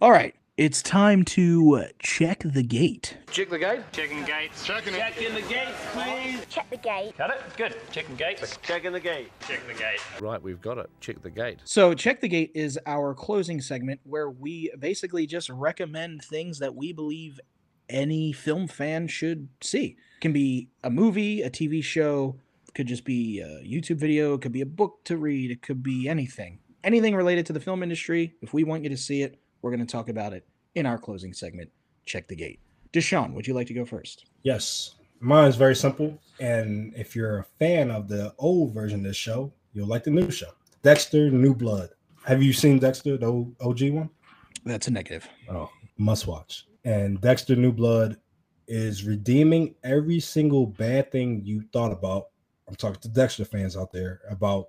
Speaker 2: All right, it's time to uh, check the gate.
Speaker 1: Check the gate.
Speaker 5: Checking gates. Checking it.
Speaker 6: Check in the gate, please.
Speaker 7: Check the gate.
Speaker 1: Got it? Good. Checking gates.
Speaker 6: Checking the gate.
Speaker 5: Check the gate.
Speaker 8: Right, we've got it. Check the gate.
Speaker 2: So, check the gate is our closing segment where we basically just recommend things that we believe any film fan should see. can be a movie, a TV show, could just be a YouTube video, it could be a book to read, it could be anything. Anything related to the film industry. If we want you to see it, we're going to talk about it in our closing segment. Check the gate. Deshaun, would you like to go first?
Speaker 3: Yes, mine is very simple. And if you're a fan of the old version of this show, You'll like the new show. Dexter New Blood. Have you seen Dexter, the OG one?
Speaker 2: That's a negative.
Speaker 3: Oh, must watch. And Dexter New Blood is redeeming every single bad thing you thought about. I'm talking to Dexter fans out there about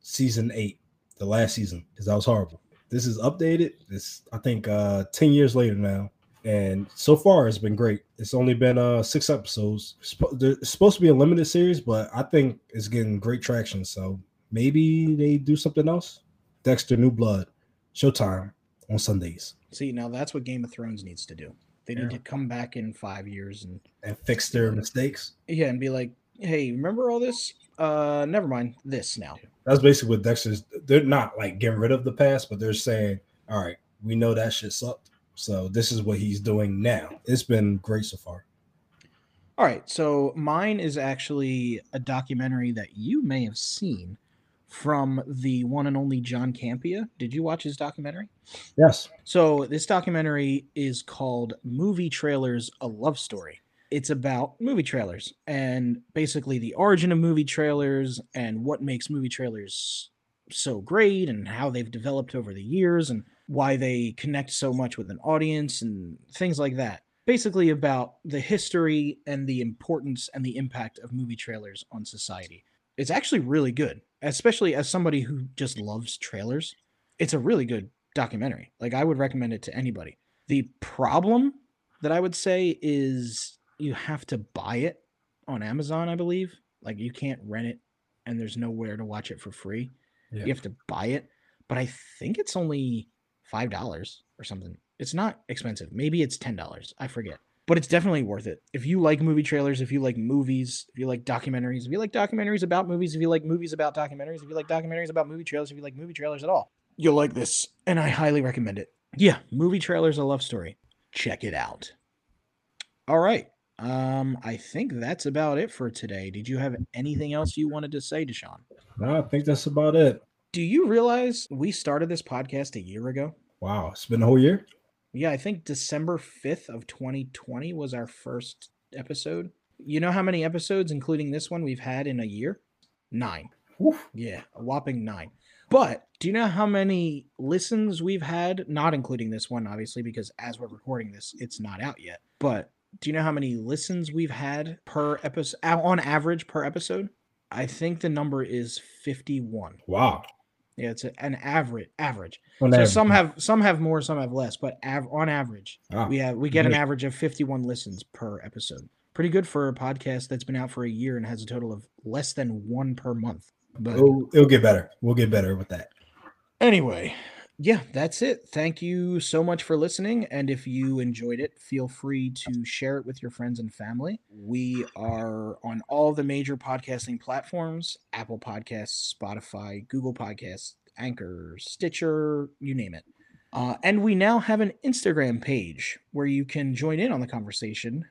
Speaker 3: season eight, the last season, because that was horrible. This is updated. This I think uh 10 years later now. And so far it's been great. It's only been uh six episodes. It's supposed to be a limited series, but I think it's getting great traction. So maybe they do something else. Dexter New Blood, Showtime on Sundays.
Speaker 2: See, now that's what Game of Thrones needs to do. They need
Speaker 3: Yeah.
Speaker 2: to come back in five years and
Speaker 3: and fix their mistakes.
Speaker 2: yeah, and be like, hey, remember all this? Uh, never mind this now.
Speaker 3: That's basically what Dexter's. They're not like getting rid of the past, but they're saying, "All right, we know that shit sucked, so this is what he's doing now." It's been great so far.
Speaker 2: All right, so mine is actually a documentary that you may have seen from the one and only John Campea. Did you watch his documentary?
Speaker 3: Yes,
Speaker 2: So this documentary is called Movie Trailers: A Love Story. It's about movie trailers and basically the origin of movie trailers and what makes movie trailers so great and how they've developed over the years and why they connect so much with an audience and things like that. Basically about the history and the importance and the impact of movie trailers on society. It's actually really good, especially as somebody who just loves trailers. It's a really good documentary. Like I would recommend it to anybody. The problem that I would say is you have to buy it on Amazon, I believe. Like you can't rent it and there's nowhere to watch it for free.
Speaker 3: Yeah.
Speaker 2: You have to buy it. But I think it's only $5 or something. It's not expensive. Maybe it's $10. I forget. But it's definitely worth it. If you like movie trailers, if you like movies, if you like documentaries, if you like documentaries about movies, if you like movies about documentaries, if you like documentaries about movie trailers, if you like movie trailers at all, you'll like this. And I highly recommend it. Yeah, movie trailers, a love story. Check it out. All right. Um, I think that's about it for today. Did you have anything else you wanted to say, Deshaun?
Speaker 3: no, I think that's about it.
Speaker 2: Do you realize we started this podcast a year ago?
Speaker 3: Wow, it's been a whole year.
Speaker 2: Yeah, I think December 5th of 2020 was our first episode. You know how many episodes, including this one, we've had in a year? Nine.
Speaker 3: Whew.
Speaker 2: Yeah, a whopping nine. But do you know how many listens we've had? Not including this one, obviously, because as we're recording this, it's not out yet. But do you know how many listens we've had per episode on average per episode? I think the number is 51.
Speaker 3: Wow.
Speaker 2: Yeah, it's an average average.
Speaker 3: On
Speaker 2: So
Speaker 3: average.
Speaker 2: some have some have more, some have less, but av- on average,
Speaker 3: Wow.
Speaker 2: we have we get an average of 51 listens per episode. Pretty good for a podcast that's been out for a year and has a total of less than one per month. But
Speaker 3: It'll, it'll get better. We'll get better with that.
Speaker 2: anyway, yeah, that's it. Thank you so much for listening. And if you enjoyed it, feel free to share it with your friends and family. We are on all the major podcasting platforms Apple Podcasts, Spotify, Google Podcasts, Anchor, Stitcher, you name it. Uh, and we now have an Instagram page where you can join in on the conversation.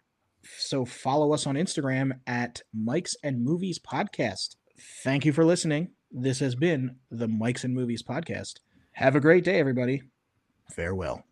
Speaker 2: So follow us on Instagram at Mikes and Movies Podcast. Thank you for listening. This has been the Mikes and Movies Podcast. Have a great day, everybody. Farewell.